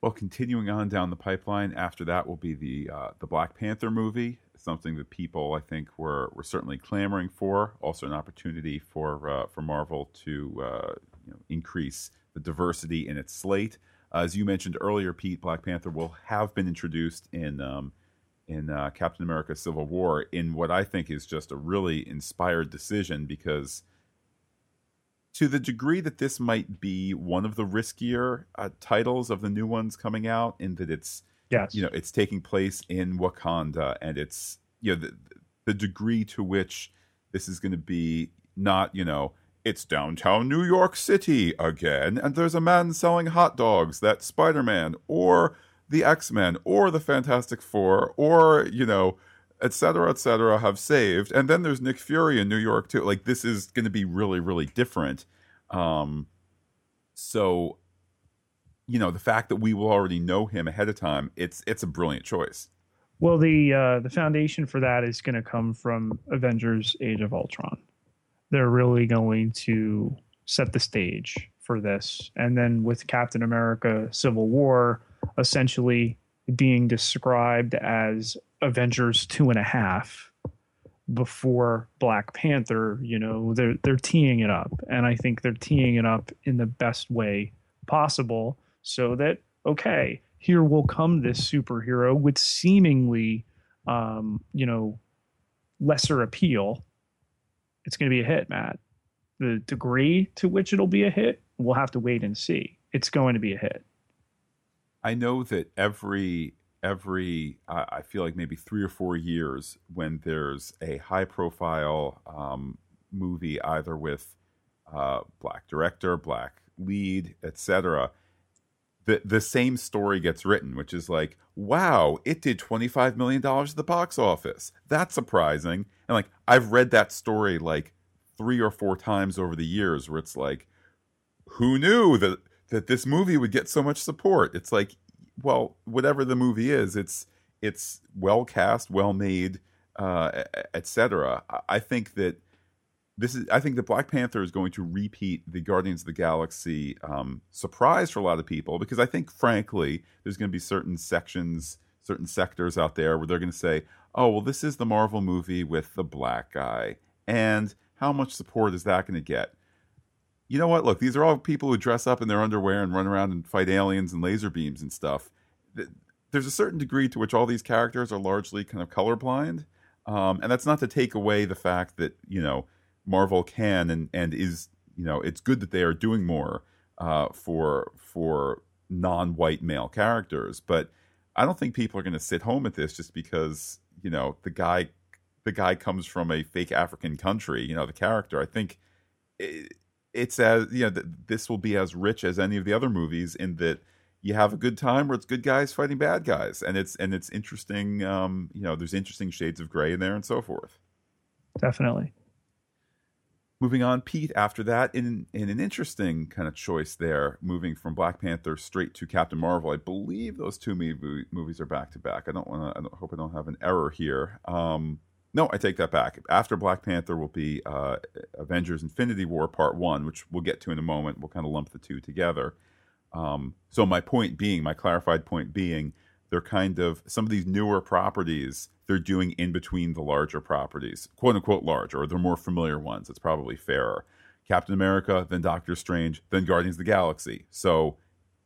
Well, continuing on down the pipeline, after that will be the uh, the Black Panther movie, something that people I think were were certainly clamoring for. Also, an opportunity for uh, for Marvel to uh, you know, increase the diversity in its slate. as you mentioned earlier, Pete, Black Panther will have been introduced in um, in uh, Captain America: Civil War in what I think is just a really inspired decision because. To the degree that this might be one of the riskier uh, titles of the new ones coming out, in that it's yes. you know it's taking place in Wakanda, and it's you know the, the degree to which this is going to be not you know it's downtown New York City again, and there's a man selling hot dogs. That's Spider Man, or the X Men or the Fantastic Four or you know etc etc have saved. And then there's nick fury in new york too. Like this is going to be really really different. Um so you know the fact that we will already know him ahead of time it's it's a brilliant choice. Well the uh the foundation for that is going to come from avengers age of ultron. They're really going to set the stage for this. And then with captain america civil war essentially being described as Avengers two and a half before Black Panther, you know, they're they're teeing it up. And I think they're teeing it up in the best way possible so that, okay, here will come this superhero with seemingly um, you know, lesser appeal. It's gonna be a hit, Matt. The degree to which it'll be a hit, we'll have to wait and see. It's going to be a hit. I know that every every I feel like maybe three or four years when there's a high profile um, movie either with uh, black director, black lead, etc. The the same story gets written, which is like, wow, it did twenty five million dollars at the box office. That's surprising. And like I've read that story like three or four times over the years, where it's like, who knew that that this movie would get so much support. It's like, well, whatever the movie is, it's it's well cast, well made, uh, etc. I think that this is. I think that Black Panther is going to repeat the Guardians of the Galaxy um, surprise for a lot of people because I think, frankly, there's going to be certain sections, certain sectors out there where they're going to say, "Oh, well, this is the Marvel movie with the black guy," and how much support is that going to get? You know what? Look, these are all people who dress up in their underwear and run around and fight aliens and laser beams and stuff. There's a certain degree to which all these characters are largely kind of colorblind, um, and that's not to take away the fact that you know Marvel can and and is you know it's good that they are doing more uh, for for non-white male characters, but I don't think people are going to sit home at this just because you know the guy the guy comes from a fake African country. You know the character. I think. It, it's as you know th- this will be as rich as any of the other movies in that you have a good time where it's good guys fighting bad guys and it's and it's interesting um you know there's interesting shades of gray in there and so forth definitely moving on, Pete. After that, in in an interesting kind of choice there, moving from Black Panther straight to Captain Marvel. I believe those two movie, movies are back to back. I don't want to. I don't, hope I don't have an error here. Um, no, I take that back. After Black Panther will be uh, Avengers: Infinity War Part One, which we'll get to in a moment. We'll kind of lump the two together. Um, so my point being, my clarified point being, they're kind of some of these newer properties they're doing in between the larger properties, quote unquote large, or the more familiar ones. It's probably fairer. Captain America, then Doctor Strange, then Guardians of the Galaxy. So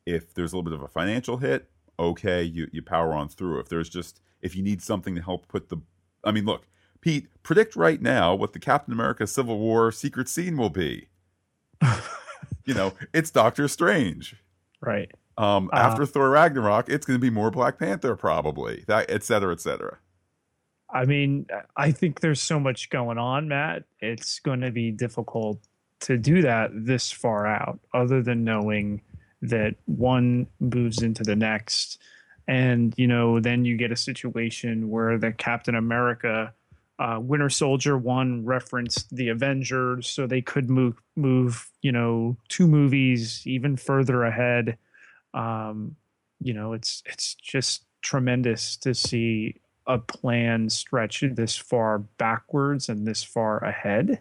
if there's a little bit of a financial hit, okay, you, you power on through. If there's just if you need something to help put the I mean, look, Pete, predict right now what the Captain America Civil War secret scene will be. you know, it's Doctor Strange. Right. Um, uh, after Thor Ragnarok, it's going to be more Black Panther, probably. That, et cetera, et cetera. I mean, I think there's so much going on, Matt. It's going to be difficult to do that this far out, other than knowing that one moves into the next. And, you know, then you get a situation where the Captain America uh, Winter Soldier one referenced the Avengers, so they could move move you know two movies even further ahead. Um, you know, it's it's just tremendous to see a plan stretch this far backwards and this far ahead.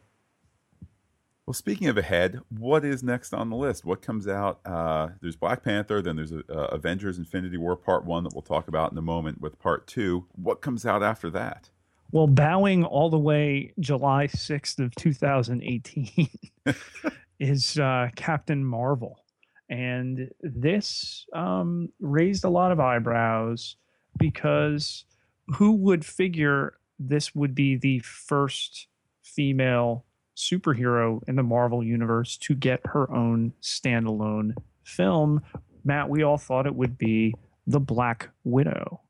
Well, speaking of ahead, what is next on the list? What comes out? Uh, there's Black Panther, then there's uh, Avengers Infinity War Part 1 that we'll talk about in a moment with Part 2. What comes out after that? Well, bowing all the way July 6th of 2018 is uh, Captain Marvel. And this um, raised a lot of eyebrows because who would figure this would be the first female superhero in the Marvel universe to get her own standalone film? Matt, we all thought it would be the Black Widow.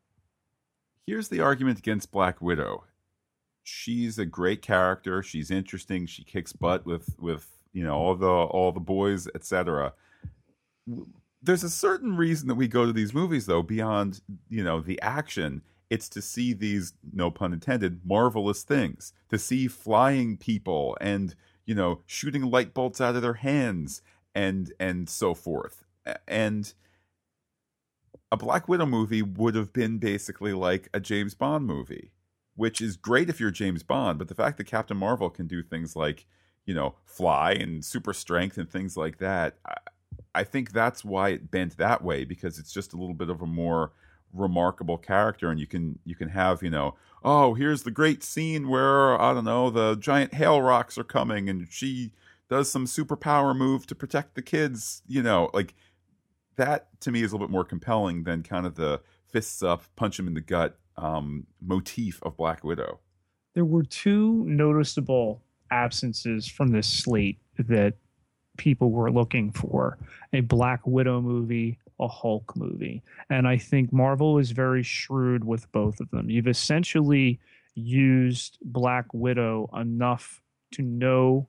Here's the argument against Black Widow. She's a great character. She's interesting. She kicks butt with with you know all the all the boys, etc. There's a certain reason that we go to these movies though beyond you know the action. It's to see these no pun intended marvelous things. To see flying people and you know shooting light bolts out of their hands and and so forth. And a Black Widow movie would have been basically like a James Bond movie, which is great if you're James Bond, but the fact that Captain Marvel can do things like, you know, fly and super strength and things like that, I, I think that's why it bent that way because it's just a little bit of a more remarkable character and you can you can have, you know, oh, here's the great scene where I don't know, the giant hail rocks are coming and she does some superpower move to protect the kids, you know, like that to me is a little bit more compelling than kind of the fists up, punch him in the gut um, motif of Black Widow. There were two noticeable absences from this slate that people were looking for a Black Widow movie, a Hulk movie. And I think Marvel is very shrewd with both of them. You've essentially used Black Widow enough to know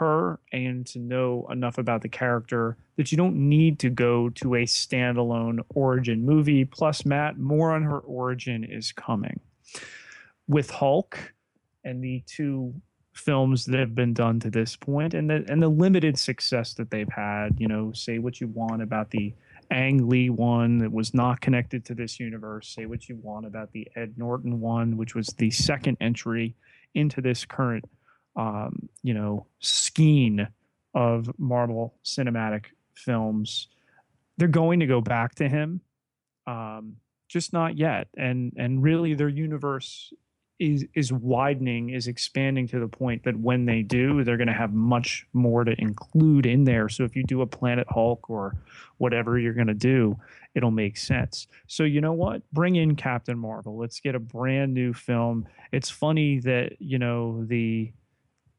her and to know enough about the character that you don't need to go to a standalone origin movie. Plus, Matt, more on her origin is coming. With Hulk and the two films that have been done to this point and the and the limited success that they've had, you know, say what you want about the Ang Lee one that was not connected to this universe. Say what you want about the Ed Norton one, which was the second entry into this current um, you know, skein of Marvel cinematic films. They're going to go back to him, um, just not yet. And and really, their universe is is widening, is expanding to the point that when they do, they're going to have much more to include in there. So if you do a Planet Hulk or whatever you're going to do, it'll make sense. So you know what? Bring in Captain Marvel. Let's get a brand new film. It's funny that you know the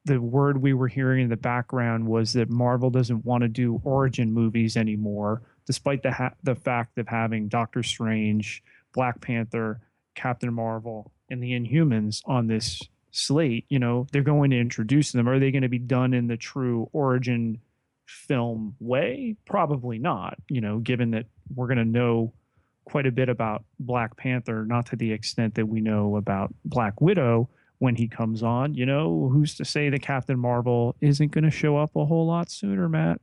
the word we were hearing in the background was that Marvel doesn't want to do origin movies anymore, despite the ha- the fact of having Doctor Strange, Black Panther, Captain Marvel, and the Inhumans on this slate. You know, they're going to introduce them. Are they going to be done in the true origin film way? Probably not. You know, given that we're going to know quite a bit about Black Panther, not to the extent that we know about Black Widow when he comes on. You know, who's to say that Captain Marvel isn't going to show up a whole lot sooner, Matt?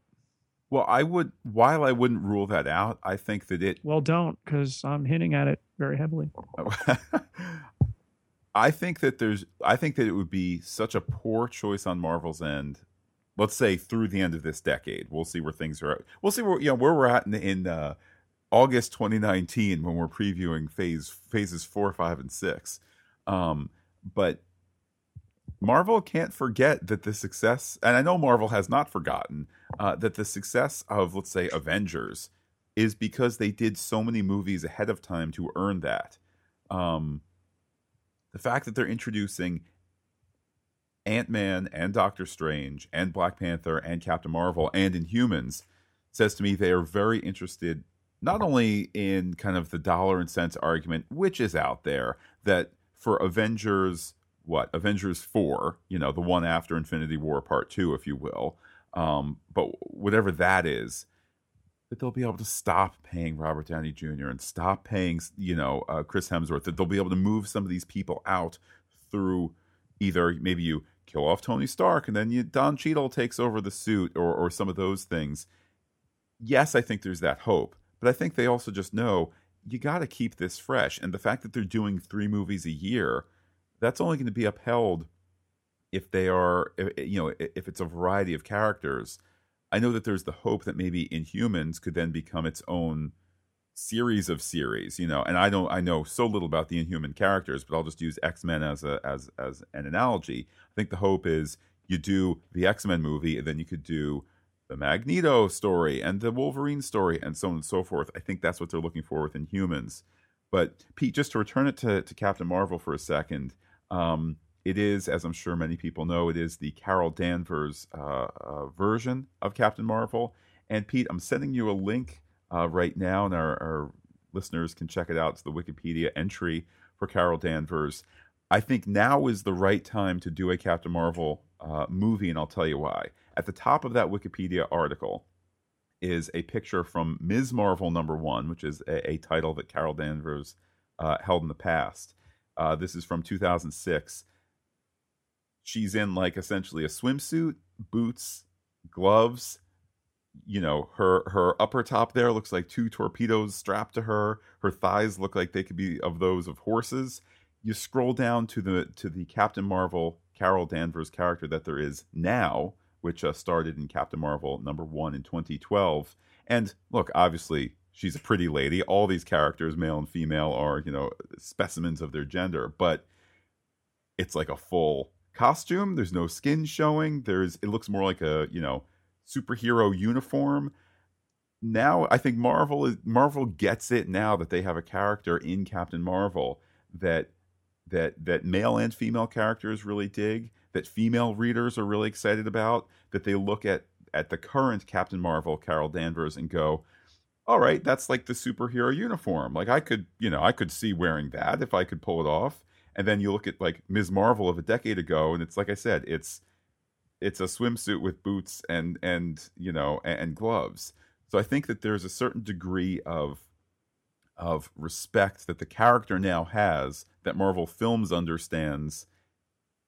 Well, I would, while I wouldn't rule that out, I think that it. Well, don't, because I'm hinting at it very heavily. I think that there's, I think that it would be such a poor choice on Marvel's end. Let's say through the end of this decade, we'll see where things are. At. We'll see where you know where we're at in, in uh, August 2019 when we're previewing phase phases four, five, and six. Um, but Marvel can't forget that the success, and I know Marvel has not forgotten uh, that the success of, let's say, Avengers is because they did so many movies ahead of time to earn that. Um, the fact that they're introducing Ant Man and Doctor Strange and Black Panther and Captain Marvel and Inhumans says to me they are very interested not only in kind of the dollar and cents argument, which is out there, that for Avengers what Avengers four, you know, the one after Infinity War Part two, if you will. Um, but whatever that is, that they'll be able to stop paying Robert Downey Jr. and stop paying, you know, uh, Chris Hemsworth. That they'll be able to move some of these people out through either maybe you kill off Tony Stark and then you, Don Cheadle takes over the suit or or some of those things. Yes, I think there's that hope, but I think they also just know you got to keep this fresh, and the fact that they're doing three movies a year that's only going to be upheld if they are you know if it's a variety of characters. I know that there's the hope that maybe inhumans could then become its own series of series you know and i don't i know so little about the inhuman characters but i'll just use x-men as a as as an analogy. I think the hope is you do the x-men movie and then you could do the magneto story and the wolverine story and so on and so forth. I think that's what they're looking for with inhumans. But pete just to return it to, to captain marvel for a second um, it is, as I'm sure many people know, it is the Carol Danvers uh, uh, version of Captain Marvel. And Pete, I'm sending you a link uh, right now, and our, our, listeners can check it out. It's the Wikipedia entry for Carol Danvers. I think now is the right time to do a Captain Marvel uh, movie, and I'll tell you why. At the top of that Wikipedia article is a picture from Ms. Marvel number one, which is a, a title that Carol Danvers uh, held in the past. Uh, this is from 2006. She's in like essentially a swimsuit, boots, gloves. You know, her her upper top there looks like two torpedoes strapped to her. Her thighs look like they could be of those of horses. You scroll down to the to the Captain Marvel Carol Danvers character that there is now, which uh, started in Captain Marvel number one in 2012. And look, obviously, she's a pretty lady. All these characters, male and female, are you know specimens of their gender, but it's like a full costume. There's no skin showing. There's it looks more like a you know superhero uniform. Now I think Marvel is Marvel gets it now that they have a character in Captain Marvel that that that male and female characters really dig, that female readers are really excited about, that they look at at the current Captain Marvel, Carol Danvers, and go, all right, that's like the superhero uniform. Like I could, you know, I could see wearing that if I could pull it off. And then you look at like Ms. Marvel of a decade ago, and it's like I said, it's it's a swimsuit with boots and and you know and, and gloves. So I think that there's a certain degree of of respect that the character now has that Marvel Films understands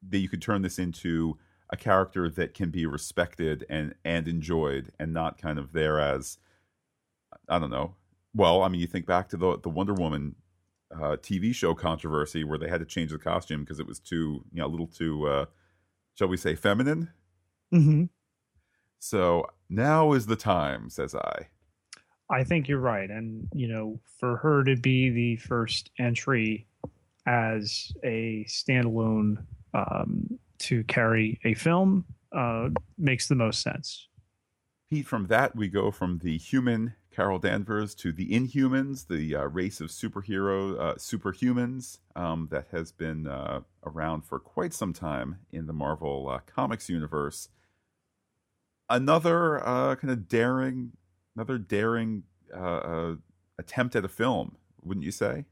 that you could turn this into a character that can be respected and and enjoyed and not kind of there as I don't know. Well, I mean, you think back to the the Wonder Woman uh, TV show controversy where they had to change the costume because it was too, you know, a little too, uh, shall we say, feminine. Mm-hmm. So now is the time, says I. I think you're right, and you know, for her to be the first entry as a standalone um, to carry a film uh, makes the most sense. Pete, from that we go from the human Carol Danvers to the Inhumans, the uh, race of superhero uh, superhumans um, that has been uh, around for quite some time in the Marvel uh, comics universe. Another uh, kind of daring, another daring uh, attempt at a film, wouldn't you say?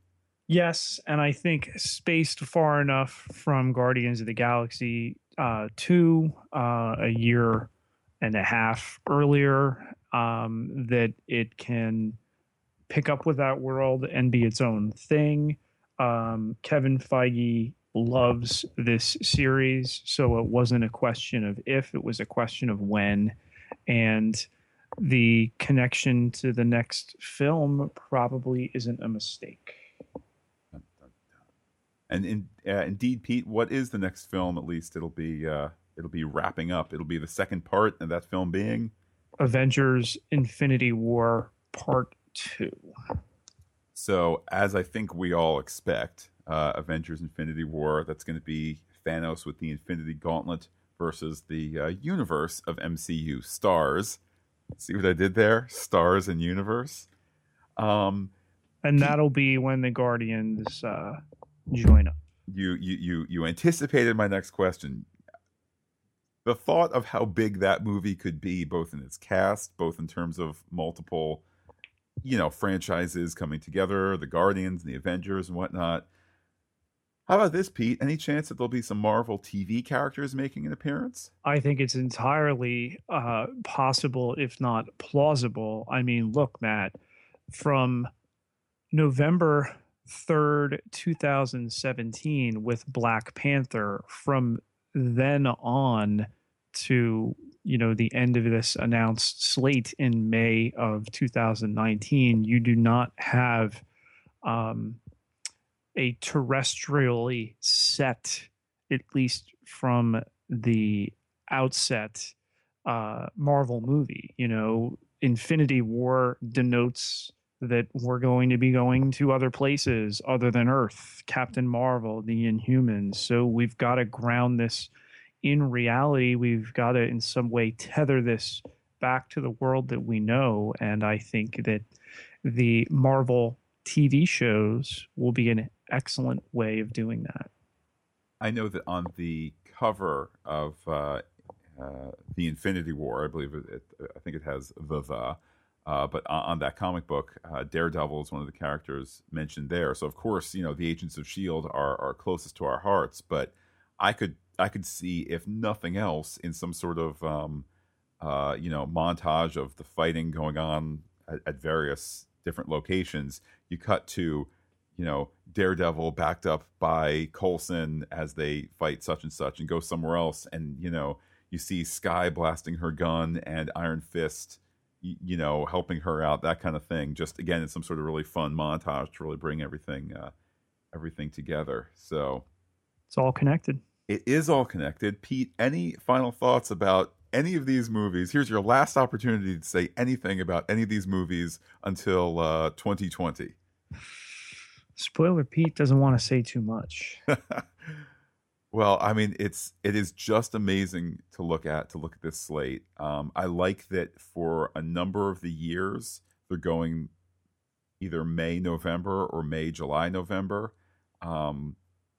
Yes, and I think spaced far enough from Guardians of the Galaxy to a year and a half earlier um, that it can pick up with that world and be its own thing. Um, Kevin Feige loves this series, so it wasn't a question of if, it was a question of when. And the connection to the next film probably isn't a mistake. And in, uh, indeed, Pete, what is the next film? At least it'll be uh, it'll be wrapping up. It'll be the second part, and that film being Avengers: Infinity War Part Two. So, as I think we all expect, uh, Avengers: Infinity War. That's going to be Thanos with the Infinity Gauntlet versus the uh, universe of MCU stars. See what I did there? Stars and universe. Um, and that'll be when the Guardians uh, join up. You, you, you, you anticipated my next question. The thought of how big that movie could be, both in its cast, both in terms of multiple, you know, franchises coming together, the Guardians and the Avengers and whatnot. How about this, Pete? Any chance that there'll be some Marvel TV characters making an appearance? I think it's entirely uh, possible, if not plausible. I mean, look, Matt, from November 3rd, 2017, with Black Panther, from then on to you know the end of this announced slate in May of 2019, you do not have um, a terrestrially set, at least from the outset, uh, Marvel movie. You know, Infinity War denotes that we're going to be going to other places other than Earth, Captain Marvel, the Inhumans. So we've got to ground this in reality. We've got to, in some way, tether this back to the world that we know. And I think that the Marvel TV shows will be an excellent way of doing that. I know that on the cover of uh, uh, the Infinity War, I believe it, it, I think it has the the, uh, but on, on, that comic book, uh, Daredevil is one of the characters mentioned there. So of course, you know the Agents of Shield are are closest to our hearts, but I could I could see if nothing else in some sort of um, uh, you know montage of the fighting going on at, at various different locations. You cut to you know, Daredevil backed up by Coulson as they fight such and such and go somewhere else. And, you know, you see Skye blasting her gun and Iron Fist, you know, helping her out, that kind of thing. Just again, it's some sort of really fun montage to really bring everything, uh, everything together. So it's all connected. It is all connected. Pete, any final thoughts about any of these movies? Here's your last opportunity to say anything about any of these movies until uh, 2020. Spoiler Pete doesn't want to say too much. well, I mean, it's it is just amazing to look at to look at this slate. Um, I like that for a number of the years they're going either May November or May July November, um,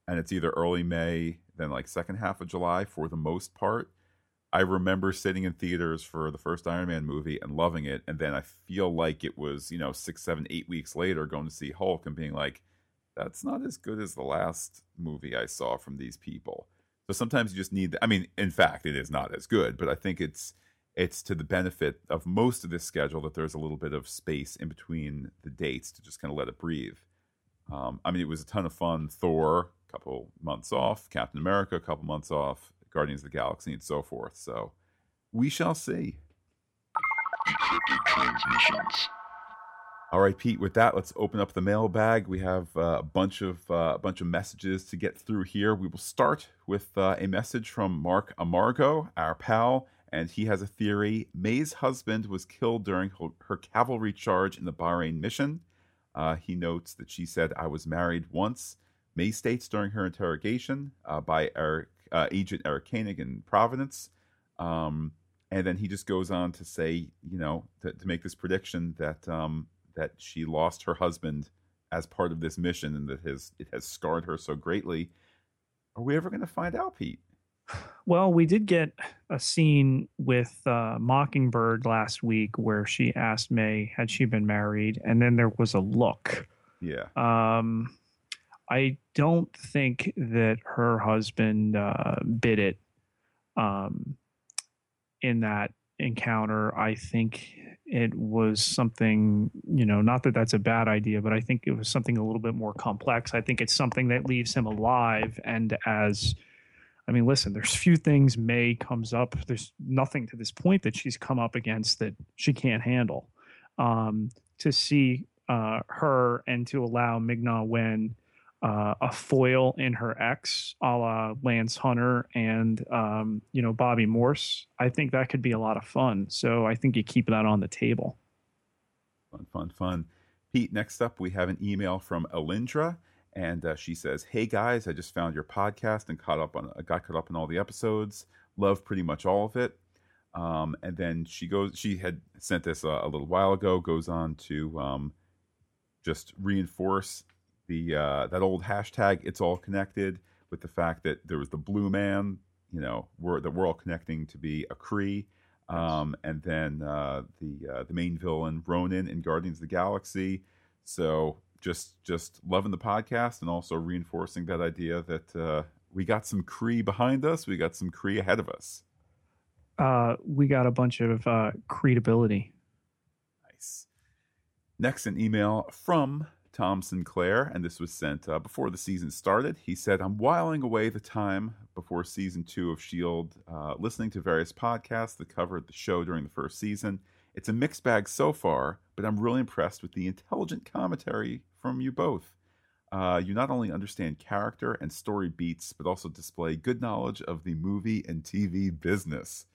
and it's either early May then like second half of July for the most part. I remember sitting in theaters for the first Iron Man movie and loving it, and then I feel like it was you know six, seven, eight weeks later going to see Hulk and being like, that's not as good as the last movie I saw from these people. So sometimes you just need. The, I mean, in fact, it is not as good, but I think it's it's to the benefit of most of this schedule that there's a little bit of space in between the dates to just kind of let it breathe. Um, I mean, it was a ton of fun. Thor, couple months off. Captain America, a couple months off. Guardians of the Galaxy, and so forth. So we shall see. Decrypted transmissions. All right, Pete. With that, let's open up the mailbag. We have uh, a bunch of uh, a bunch of messages to get through here. We will start with uh, a message from Mark Amargo, our pal, and he has a theory. May's husband was killed during her cavalry charge in the Bahrain mission. Uh, he notes that she said, "I was married once." May states during her interrogation uh, by Eric, uh, Agent Eric Koenig in Providence. Um, and then he just goes on to say, you know, to, to make this prediction that um, that she lost her husband as part of this mission and that has it has scarred her so greatly. Are we ever going to find out, Pete? Well, we did get a scene with uh, Mockingbird last week where she asked May had she been married, and then there was a look. Yeah. Um, I don't think that her husband uh, it um, in that encounter. I think it was something, you know, not that that's a bad idea, but I think it was something a little bit more complex. I think it's something that leaves him alive. And as, I mean, listen, there's few things May comes up. There's nothing to this point that she's come up against that she can't handle. Um, to see uh, her and to allow Ming-Na Wen uh, a foil in her ex, a la Lance Hunter and um, you know Bobbi Morse. I think that could be a lot of fun. So I think you keep that on the table. Fun, fun, fun. Pete, next up we have an email from Alindra, and uh, she says, "Hey guys, I just found your podcast and caught up on uh, got caught up on all the episodes. Love pretty much all of it." Um, and then she goes. She had sent this a, a little while ago. Goes on to um, just reinforce the uh, that old hashtag it's all connected with the fact that there was the blue man you know we're, that we're all connecting to be a Kree um, and then uh, the uh, the main villain Ronan in Guardians of the Galaxy. So just just loving the podcast and also reinforcing that idea that uh, we got some Kree behind us. We got some Kree ahead of us. Uh, we got a bunch of uh, Creedability nice. Next an email from Tom Sinclair, and this was sent uh, before the season started. He said, I'm whiling away the time before season two of S.H.I.E.L.D., uh, listening to various podcasts that covered the show during the first season. It's a mixed bag so far, but I'm really impressed with the intelligent commentary from you both. Uh, you not only understand character and story beats, but also display good knowledge of the movie and TV business.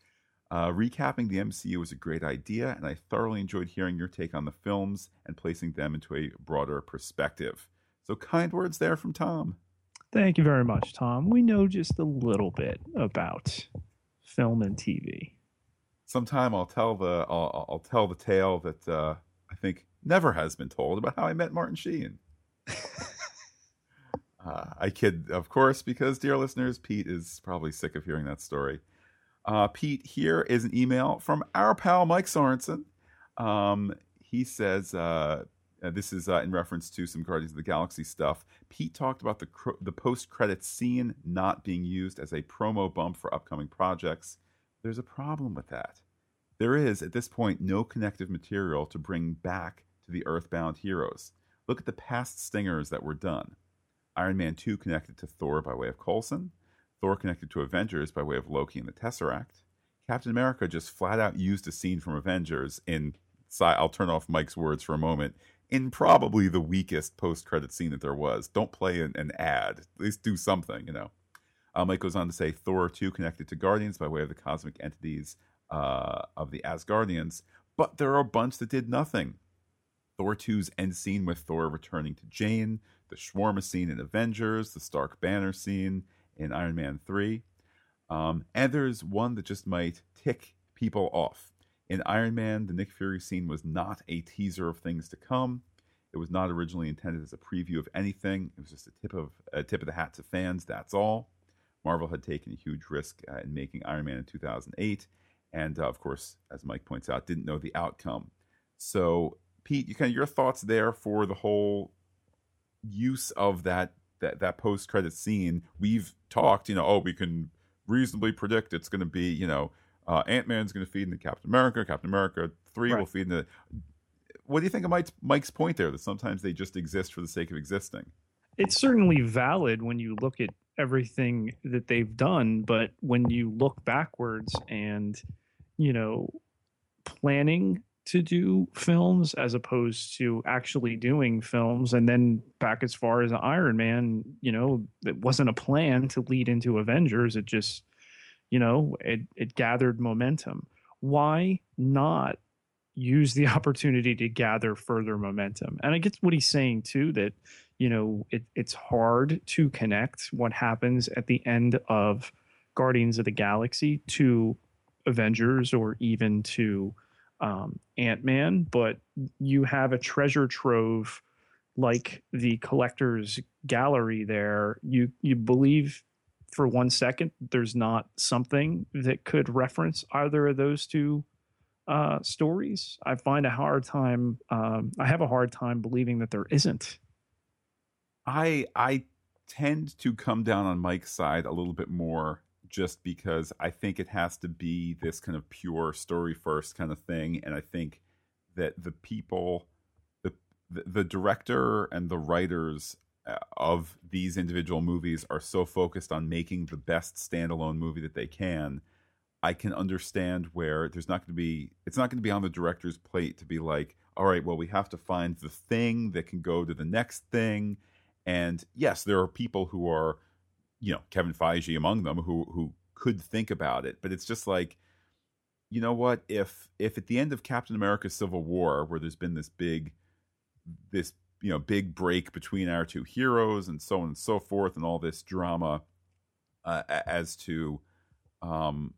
Uh, recapping the MCU was a great idea, and I thoroughly enjoyed hearing your take on the films and placing them into a broader perspective. So, kind words there from Tom. Thank you very much, Tom. We know just a little bit about film and TV. Sometime I'll tell the I'll, I'll tell the tale that uh, I think never has been told about how I met Martin Sheen. uh, I kid, of course, because dear listeners, Pete is probably sick of hearing that story. Uh, Pete, here is an email from our pal Mike Sorensen. Um, he says, uh, uh, this is uh, in reference to some Guardians of the Galaxy stuff. Pete talked about the cr- the post credit scene not being used as a promo bump for upcoming projects. There's a problem with that. There is at this point no connective material to bring back to the Earthbound heroes. Look at the past stingers that were done. Iron Man 2 connected to Thor by way of Coulson. Thor connected to Avengers by way of Loki and the Tesseract. Captain America just flat out used a scene from Avengers in. I'll turn off Mike's words for a moment. In probably the weakest post-credit scene that there was. Don't play an, an ad. At least do something, you know. Uh, Mike goes on to say Thor 2 connected to Guardians by way of the cosmic entities uh, of the Asgardians, but there are a bunch that did nothing. Thor 2's end scene with Thor returning to Jane, the Shawarma scene in Avengers, the Stark Banner scene, in Iron Man 3. Um, and there's one that just might tick people off. In Iron Man, the Nick Fury scene was not a teaser of things to come. It was not originally intended as a preview of anything. It was just a tip of a tip of the hat to fans. That's all. Marvel had taken a huge risk uh, in making Iron Man in 2008, and uh, of course, as Mike points out, didn't know the outcome. So, Pete, you kind of your thoughts there for the whole use of that that that post credit scene, we've talked, you know, oh, we can reasonably predict it's going to be, you know, uh, Ant Man's going to feed into Captain America. Captain America three right. will feed into. What do you think of Mike's, Mike's point there? That sometimes they just exist for the sake of existing. It's certainly valid when you look at everything that they've done, but when you look backwards and you know planning to do films as opposed to actually doing films. And then back as far as iron man you know it wasn't a plan to lead into avengers. It just you know it, it gathered momentum. Why not use the opportunity to gather further momentum? And i get what he's saying too that you know it, it's hard to connect what happens at the end of guardians of the galaxy to avengers or even to um, Ant Man, but you have a treasure trove like the collector's gallery there. You you believe for one second there's not something that could reference either of those two uh, stories. I find a hard time. Um, I have a hard time believing that there isn't. I I tend to come down on Mike's side a little bit more just because I think it has to be this kind of pure story first kind of thing. And I think that the people, the the, director and the writers uh, of these individual movies are so focused on making the best standalone movie that they can. I can understand where there's not going to be it's not going to be on the director's plate to be like, all right, well, we have to find the thing that can go to the next thing. And yes, there are people who are, you know, Kevin Feige among them who who could think about it, but it's just like, you know what? If if at the end of Captain America: Civil War, where there's been this big, this you know big break between our two heroes and so on and so forth, and all this drama uh, as to, um,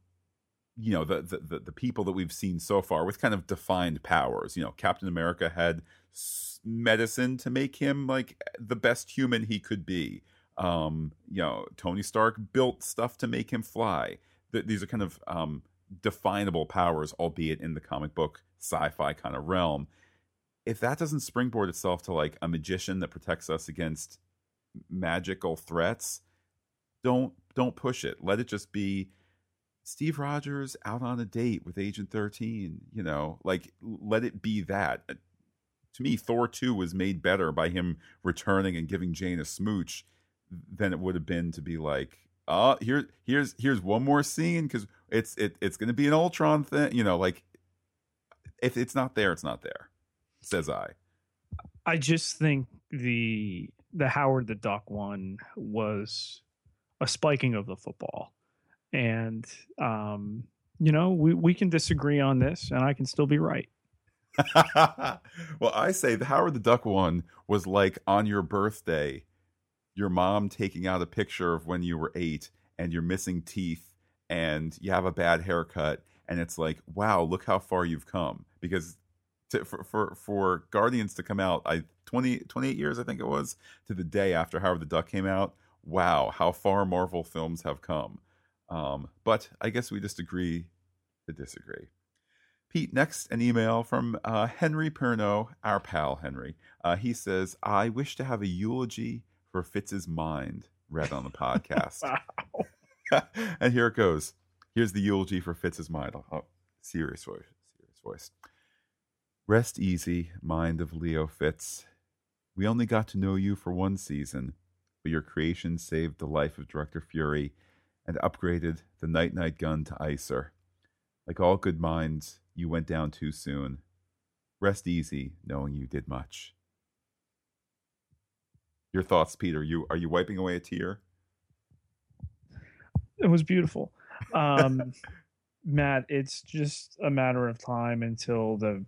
you know the, the the people that we've seen so far with kind of defined powers. You know, Captain America had medicine to make him like the best human he could be. Um, you know, Tony Stark built stuff to make him fly. these are kind of um, definable powers, albeit in the comic book sci-fi kind of realm. If that doesn't springboard itself to like a magician that protects us against magical threats, don't don't push it. Let it just be Steve Rogers out on a date with Agent 13, you know, like let it be that. Uh, to me, Thor 2 was made better by him returning and giving Jane a smooch than it would have been to be like, oh, here, here's here's one more scene because it's it, it's going to be an Ultron thing, you know. Like, if it's not there, it's not there. Says I. I just think the the Howard the Duck one was a spiking of the football and um, you know we we can disagree on this, and I can still be right. well, I say the Howard the Duck one was like on your birthday, your mom taking out a picture of when you were eight and you're missing teeth and you have a bad haircut, and it's like, wow, look how far you've come. Because to, for, for for Guardians to come out, I 20, 28 years I think it was to the day after Howard the Duck came out. Wow, how far Marvel films have come. Um, but I guess we just agree to disagree. Pete, next an email from uh, Henry Perno, our pal Henry. Uh, he says, I wish to have a eulogy for Fitz's mind read on the podcast. and here it goes. Here's the eulogy for Fitz's mind. Oh, oh, serious voice. Serious voice. Rest easy, mind of Leo Fitz. We only got to know you for one season, but your creation saved the life of Director Fury and upgraded the Night Night gun to ICER. Like all good minds, you went down too soon. Rest easy, knowing you did much. Your thoughts, Peter? You are you wiping away a tear? It was beautiful, um, Matt. It's just a matter of time until the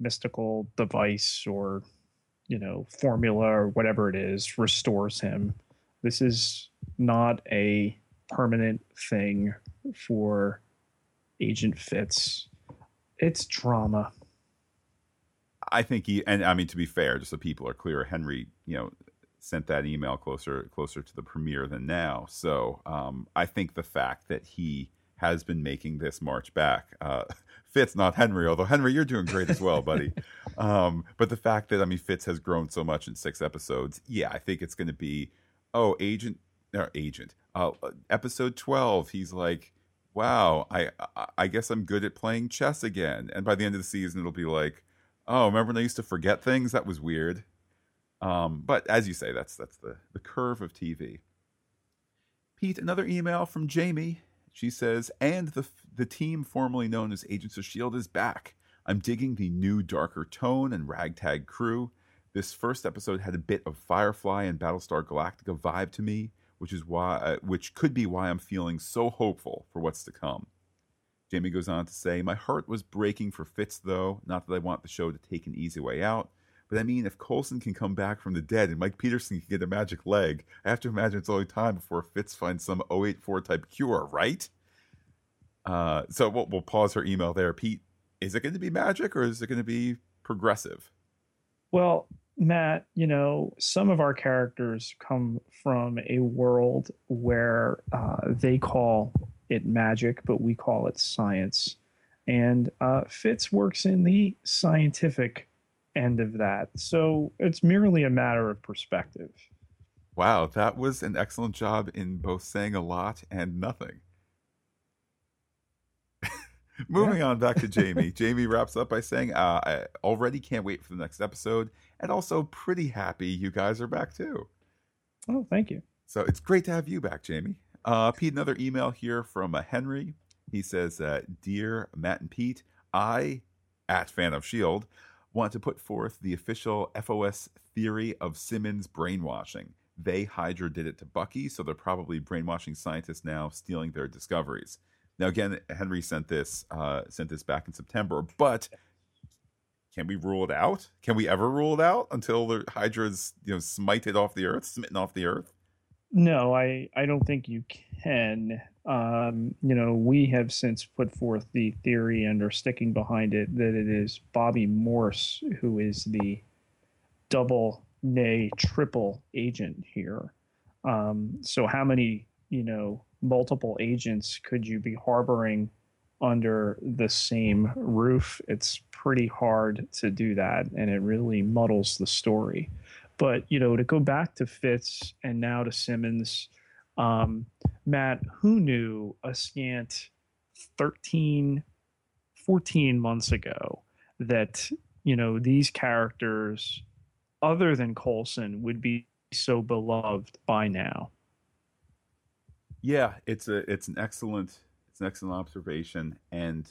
mystical device or you know formula or whatever it is restores him. This is not a permanent thing for Agent Fitz. It's drama. I think he, and I mean to be fair, just so people are clear, Henry, you know, sent that email closer closer to the premiere than now. So um, I think the fact that he has been making this march back uh, Fitz, not Henry. Although Henry, you're doing great as well, buddy. um, but the fact that I mean Fitz has grown so much in six episodes, yeah, I think it's going to be oh agent or agent uh, episode 12 he's like wow I, I guess i'm good at playing chess again and by the end of the season it'll be like oh remember when i used to forget things that was weird um, but as you say that's that's the the curve of tv pete another email from jamie. She says and the the team formerly known as agents of shield is back. I'm digging the new darker tone and ragtag crew. This first episode had a bit of firefly and battlestar galactica vibe to me which is why uh, which could be why I'm feeling so hopeful for what's to come. Jamie goes on to say, "My heart was breaking for Fitz though, not that I want the show to take an easy way out, but I mean if Coulson can come back from the dead and Mike Peterson can get a magic leg, I have to imagine it's only time before Fitz finds some 084 type cure, right?" Uh, so we'll, we'll pause her email there. Pete, is it going to be magic or is it going to be progressive? Well, Matt, you know, some of our characters come from a world where uh, they call it magic, but we call it science. And uh, Fitz works in the scientific end of that. So it's merely a matter of perspective. Wow, that was an excellent job in both saying a lot and nothing. Moving yeah. on back to Jamie. Jamie wraps up by saying, uh, I already can't wait for the next episode and also pretty happy you guys are back too. Oh, thank you. So it's great to have you back, Jamie. Uh, Pete, another email here from uh, Henry. He says, uh, Dear Matt and Pete, I, at Fan of S.H.I.E.L.D., want to put forth the official FOS theory of Simmons brainwashing. They, Hydra, did it to Bucky, so they're probably brainwashing scientists now, stealing their discoveries. Now, again, Henry sent this uh, sent this back in September, but can we rule it out? Can we ever rule it out until the Hydra's you know smited off the earth, smitten off the earth? No, I I don't think you can. Um, you know, we have since put forth the theory and are sticking behind it that it is Bobbi Morse who is the double, nay, triple agent here. Um, so, how many you know multiple agents could you be harboring under the same roof? It's pretty hard to do that, and it really muddles the story. But you know, to go back to Fitz and now to Simmons, um, Matt, who knew a scant 13, 14 months ago that you know these characters, other than Coulson, would be so beloved by now? Yeah, it's a it's an excellent it's an excellent observation, and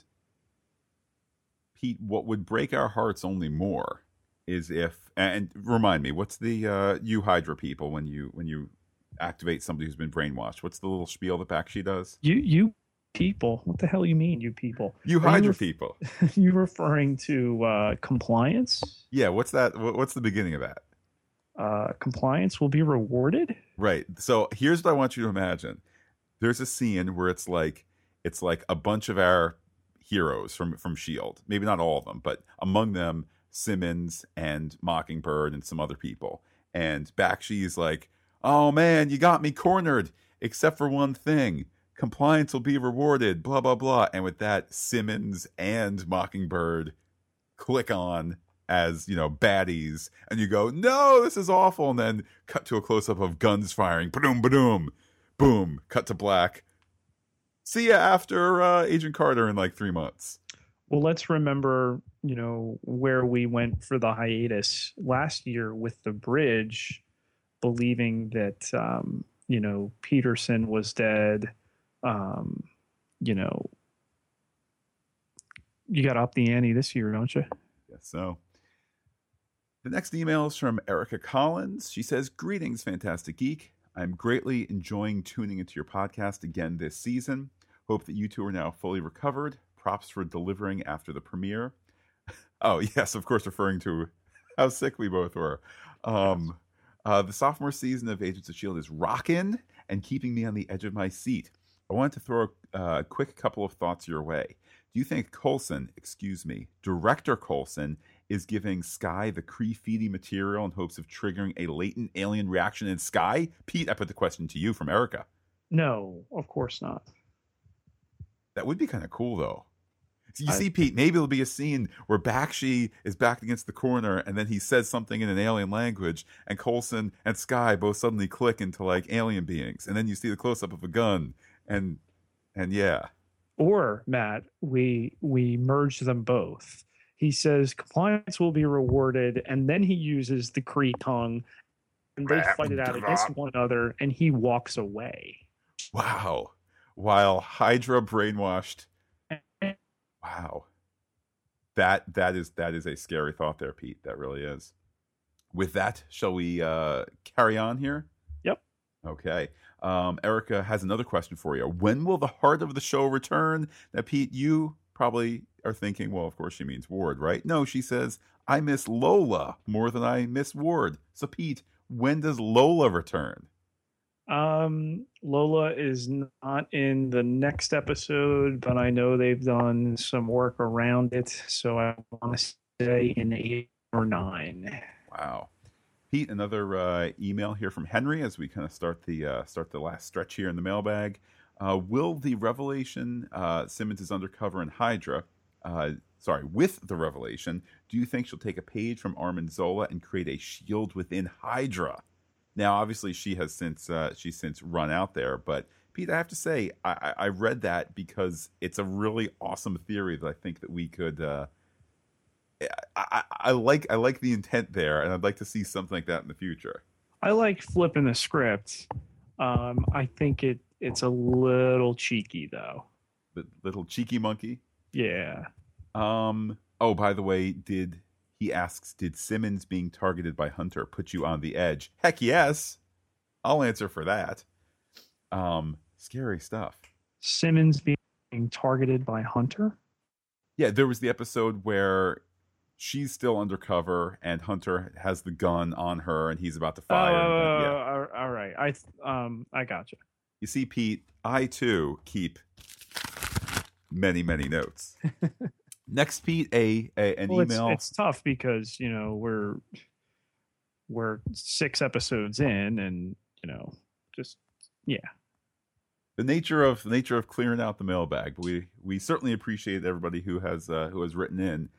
Pete, what would break our hearts only more is if and remind me what's the uh, you Hydra people when you when you activate somebody who's been brainwashed. What's the little spiel that Bakshi does? You you people. What the hell you mean, you people? You Are Hydra you ref- people. you referring to uh, compliance? Yeah. What's that? What's the beginning of that? Uh, compliance will be rewarded. Right. So here's what I want you to imagine. There's a scene where it's like it's like a bunch of our heroes from from Shield. Maybe not all of them, but among them Simmons and Mockingbird and some other people. And Bakshi is like, "Oh man, you got me cornered, except for one thing." Compliance will be rewarded, blah, blah, blah. And with that, Simmons and Mockingbird click on as you know baddies. And you go no this is awful. And then cut to a close-up of guns firing. Boom boom boom. Cut to black. See ya after uh, agent carter in like three months well let's remember you know where we went for the hiatus last year with the bridge believing that um, you know peterson was dead um, you know you got up the ante this year don't you yes so the next email is from Erica Collins. She says, Greetings, Fantastic Geek. I'm greatly enjoying tuning into your podcast again this season. Hope that you two are now fully recovered. Props for delivering after the premiere. oh, yes, of course, referring to how sick we both were. Um, uh, the sophomore season of Agents of S.H.I.E.L.D. is rocking and keeping me on the edge of my seat. I wanted to throw a uh, quick couple of thoughts your way. Do you think Coulson, excuse me, Director Coulson, is giving Skye the Kree feedy material in hopes of triggering a latent alien reaction in Skye? Pete, I put the question to you from Erica. No, of course not. That would be kind of cool, though. So you I, see, Pete, maybe it'll be a scene where Bakshi is backed against the corner and then he says something in an alien language, and Coulson and Skye both suddenly click into like alien beings. And then you see the close up of a gun, and and yeah. Or Matt, we we merge them both he says compliance will be rewarded, and then he uses the Kree tongue, and they fight it out against one another, and he walks away. Wow! While Hydra brainwashed. Wow. That that is that is a scary thought there, Pete. That really is. With that, shall we uh, carry on here? Yep. Okay. Um, Erica has another question for you. When will the heart of the show return? Now, Pete, you probably are thinking, well, of course she means Ward, right? No, she says, I miss Lola more than I miss Ward. So, Pete, when does Lola return? Um, Lola is not in the next episode, but I know they've done some work around it. So I want to say in eight or nine. Wow. Pete, another uh, email here from Henry as we kind of start the uh, start the last stretch here in the mailbag. Uh, will the revelation uh, Simmons is undercover in Hydra? Uh, sorry, with the revelation, do you think she'll take a page from Arnim Zola and create a shield within Hydra? Now, obviously, she has since uh, she's since run out there, but Pete, I have to say, I, I read that because it's a really awesome theory that I think that we could. Uh, I, I like I like the intent there, and I'd like to see something like that in the future. I like flipping the script. Um, I think it it's a little cheeky though. The little cheeky monkey. Yeah. Um. Oh, by the way, did he asks, did Simmons being targeted by Hunter put you on the edge? Heck yes. I'll answer for that. Um, scary stuff. Simmons being targeted by Hunter? Yeah, there was the episode where she's still undercover and Hunter has the gun on her and he's about to fire. Oh, yeah. all right. I um I got you. You see, Pete, I too keep many, many notes. Next, Pete, a, a an well, email. It's, it's tough because you know we're we're six episodes in, and you know just yeah the nature of the nature of clearing out the mailbag. But we we certainly appreciate everybody who has uh, who has written in.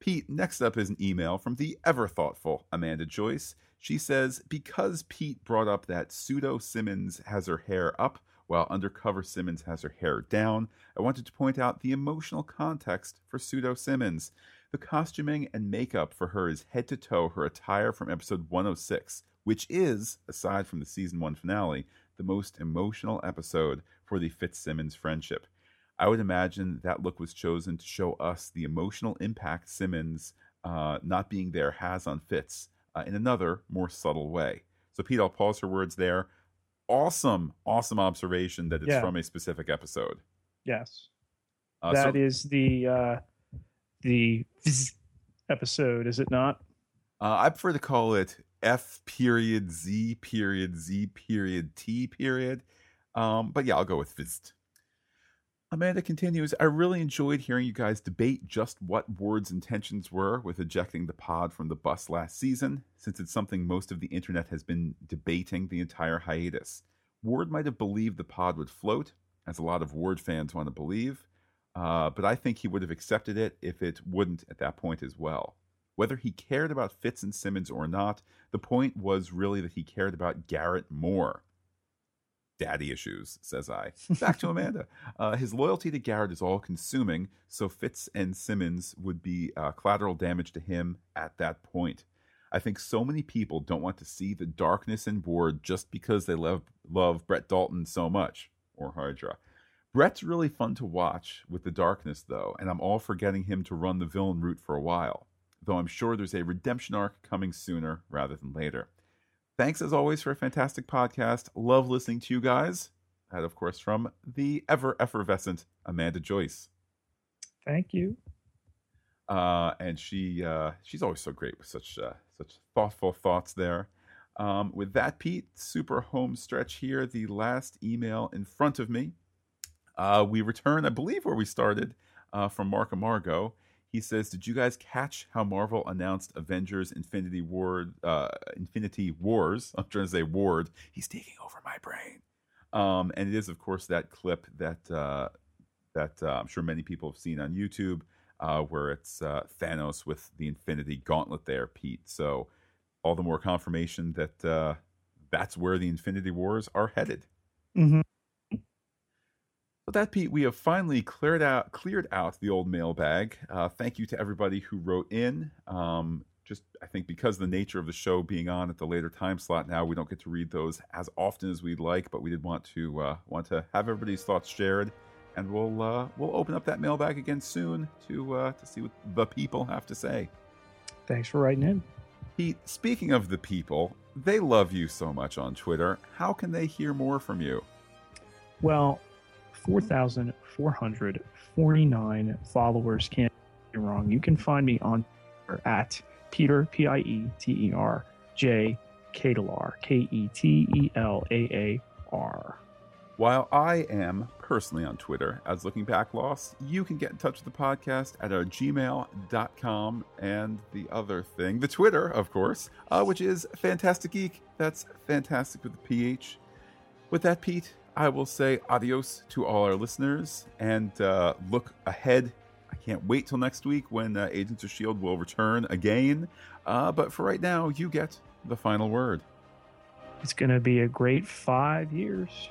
Pete, next up is an email from the ever thoughtful Amanda Joyce. She says because Pete brought up that pseudo Simmons has her hair up while undercover Simmons has her hair down, I wanted to point out the emotional context for pseudo Simmons. The costuming and makeup for her is head to toe her attire from episode 106, which is, aside from the season one finale, the most emotional episode for the Fitzsimmons friendship. I would imagine that look was chosen to show us the emotional impact Simmons uh, not being there has on Fitz uh, in another, more subtle way. So, Pete, I'll pause her words there. Awesome, awesome observation that it's Yeah. from a specific episode. yes Uh, that so- is the uh the episode is it not Uh, I prefer to call it F period Z period Z period T period. Um, but yeah, I'll go with Fist. Amanda continues, I really enjoyed hearing you guys debate just what Ward's intentions were with ejecting the pod from the bus last season, since it's something most of the internet has been debating the entire hiatus. Ward might have believed the pod would float, as a lot of Ward fans want to believe, uh, but I think he would have accepted it if it wouldn't at that point as well. Whether he cared about Fitz and Simmons or not, the point was really that he cared about Garrett more. Daddy issues, says I. Back to Amanda. Uh, his loyalty to Garrett is all consuming, so Fitz and Simmons would be uh, collateral damage to him at that point. I think so many people don't want to see the darkness in Ward just because they love, love Brett Dalton so much, or Hydra. Brett's really fun to watch with the darkness, though, and I'm all for getting him to run the villain route for a while, though I'm sure there's a redemption arc coming sooner rather than later. Thanks as always for a fantastic podcast. Love listening to you guys. That, of course, from the ever effervescent Amanda Joyce. thank you Uh, and she uh, she's always so great with such uh, such thoughtful thoughts there. Um, with that, Pete, super home stretch here. The last email in front of me. Uh, we return, I believe, where we started uh, from Mark Amargo. He says, "Did you guys catch how Marvel announced Avengers: Infinity Ward, uh, Infinity Wars? I'm trying to say Ward. He's taking over my brain. Um, and it is, of course, that clip that uh, that uh, I'm sure many people have seen on YouTube, uh, where it's uh, Thanos with the Infinity Gauntlet there, Pete. So all the more confirmation that uh, that's where the Infinity Wars are headed. hmm With that, Pete, we have finally cleared out cleared out the old mailbag. Uh, thank you to everybody who wrote in. Um, just I think because of the nature of the show being on at the later time slot now, we don't get to read those as often as we'd like. But we did want to uh, want to have everybody's thoughts shared, and we'll uh, we'll open up that mailbag again soon to uh, to see what the people have to say. thanks for writing in Pete, speaking of the people, they love you so much on Twitter. How can they hear more from you? Well, 4,449 followers can't be wrong. You can find me on Twitter at Peter, P I E T E R, J, Ketelaar, K E T E L A A R. While I am personally on Twitter as Looking Back Lost, you can get in touch with the podcast at our gmail.com and the other thing, the Twitter, of course, uh, which is Fantastic Geek. That's fantastic with the PH. With that, Pete, I will say adios to all our listeners and uh, look ahead. I can't wait till next week when uh, Agents of S.H.I.E.L.D. will return again. Uh, but for right now, you get the final word. It's going to be a great five years.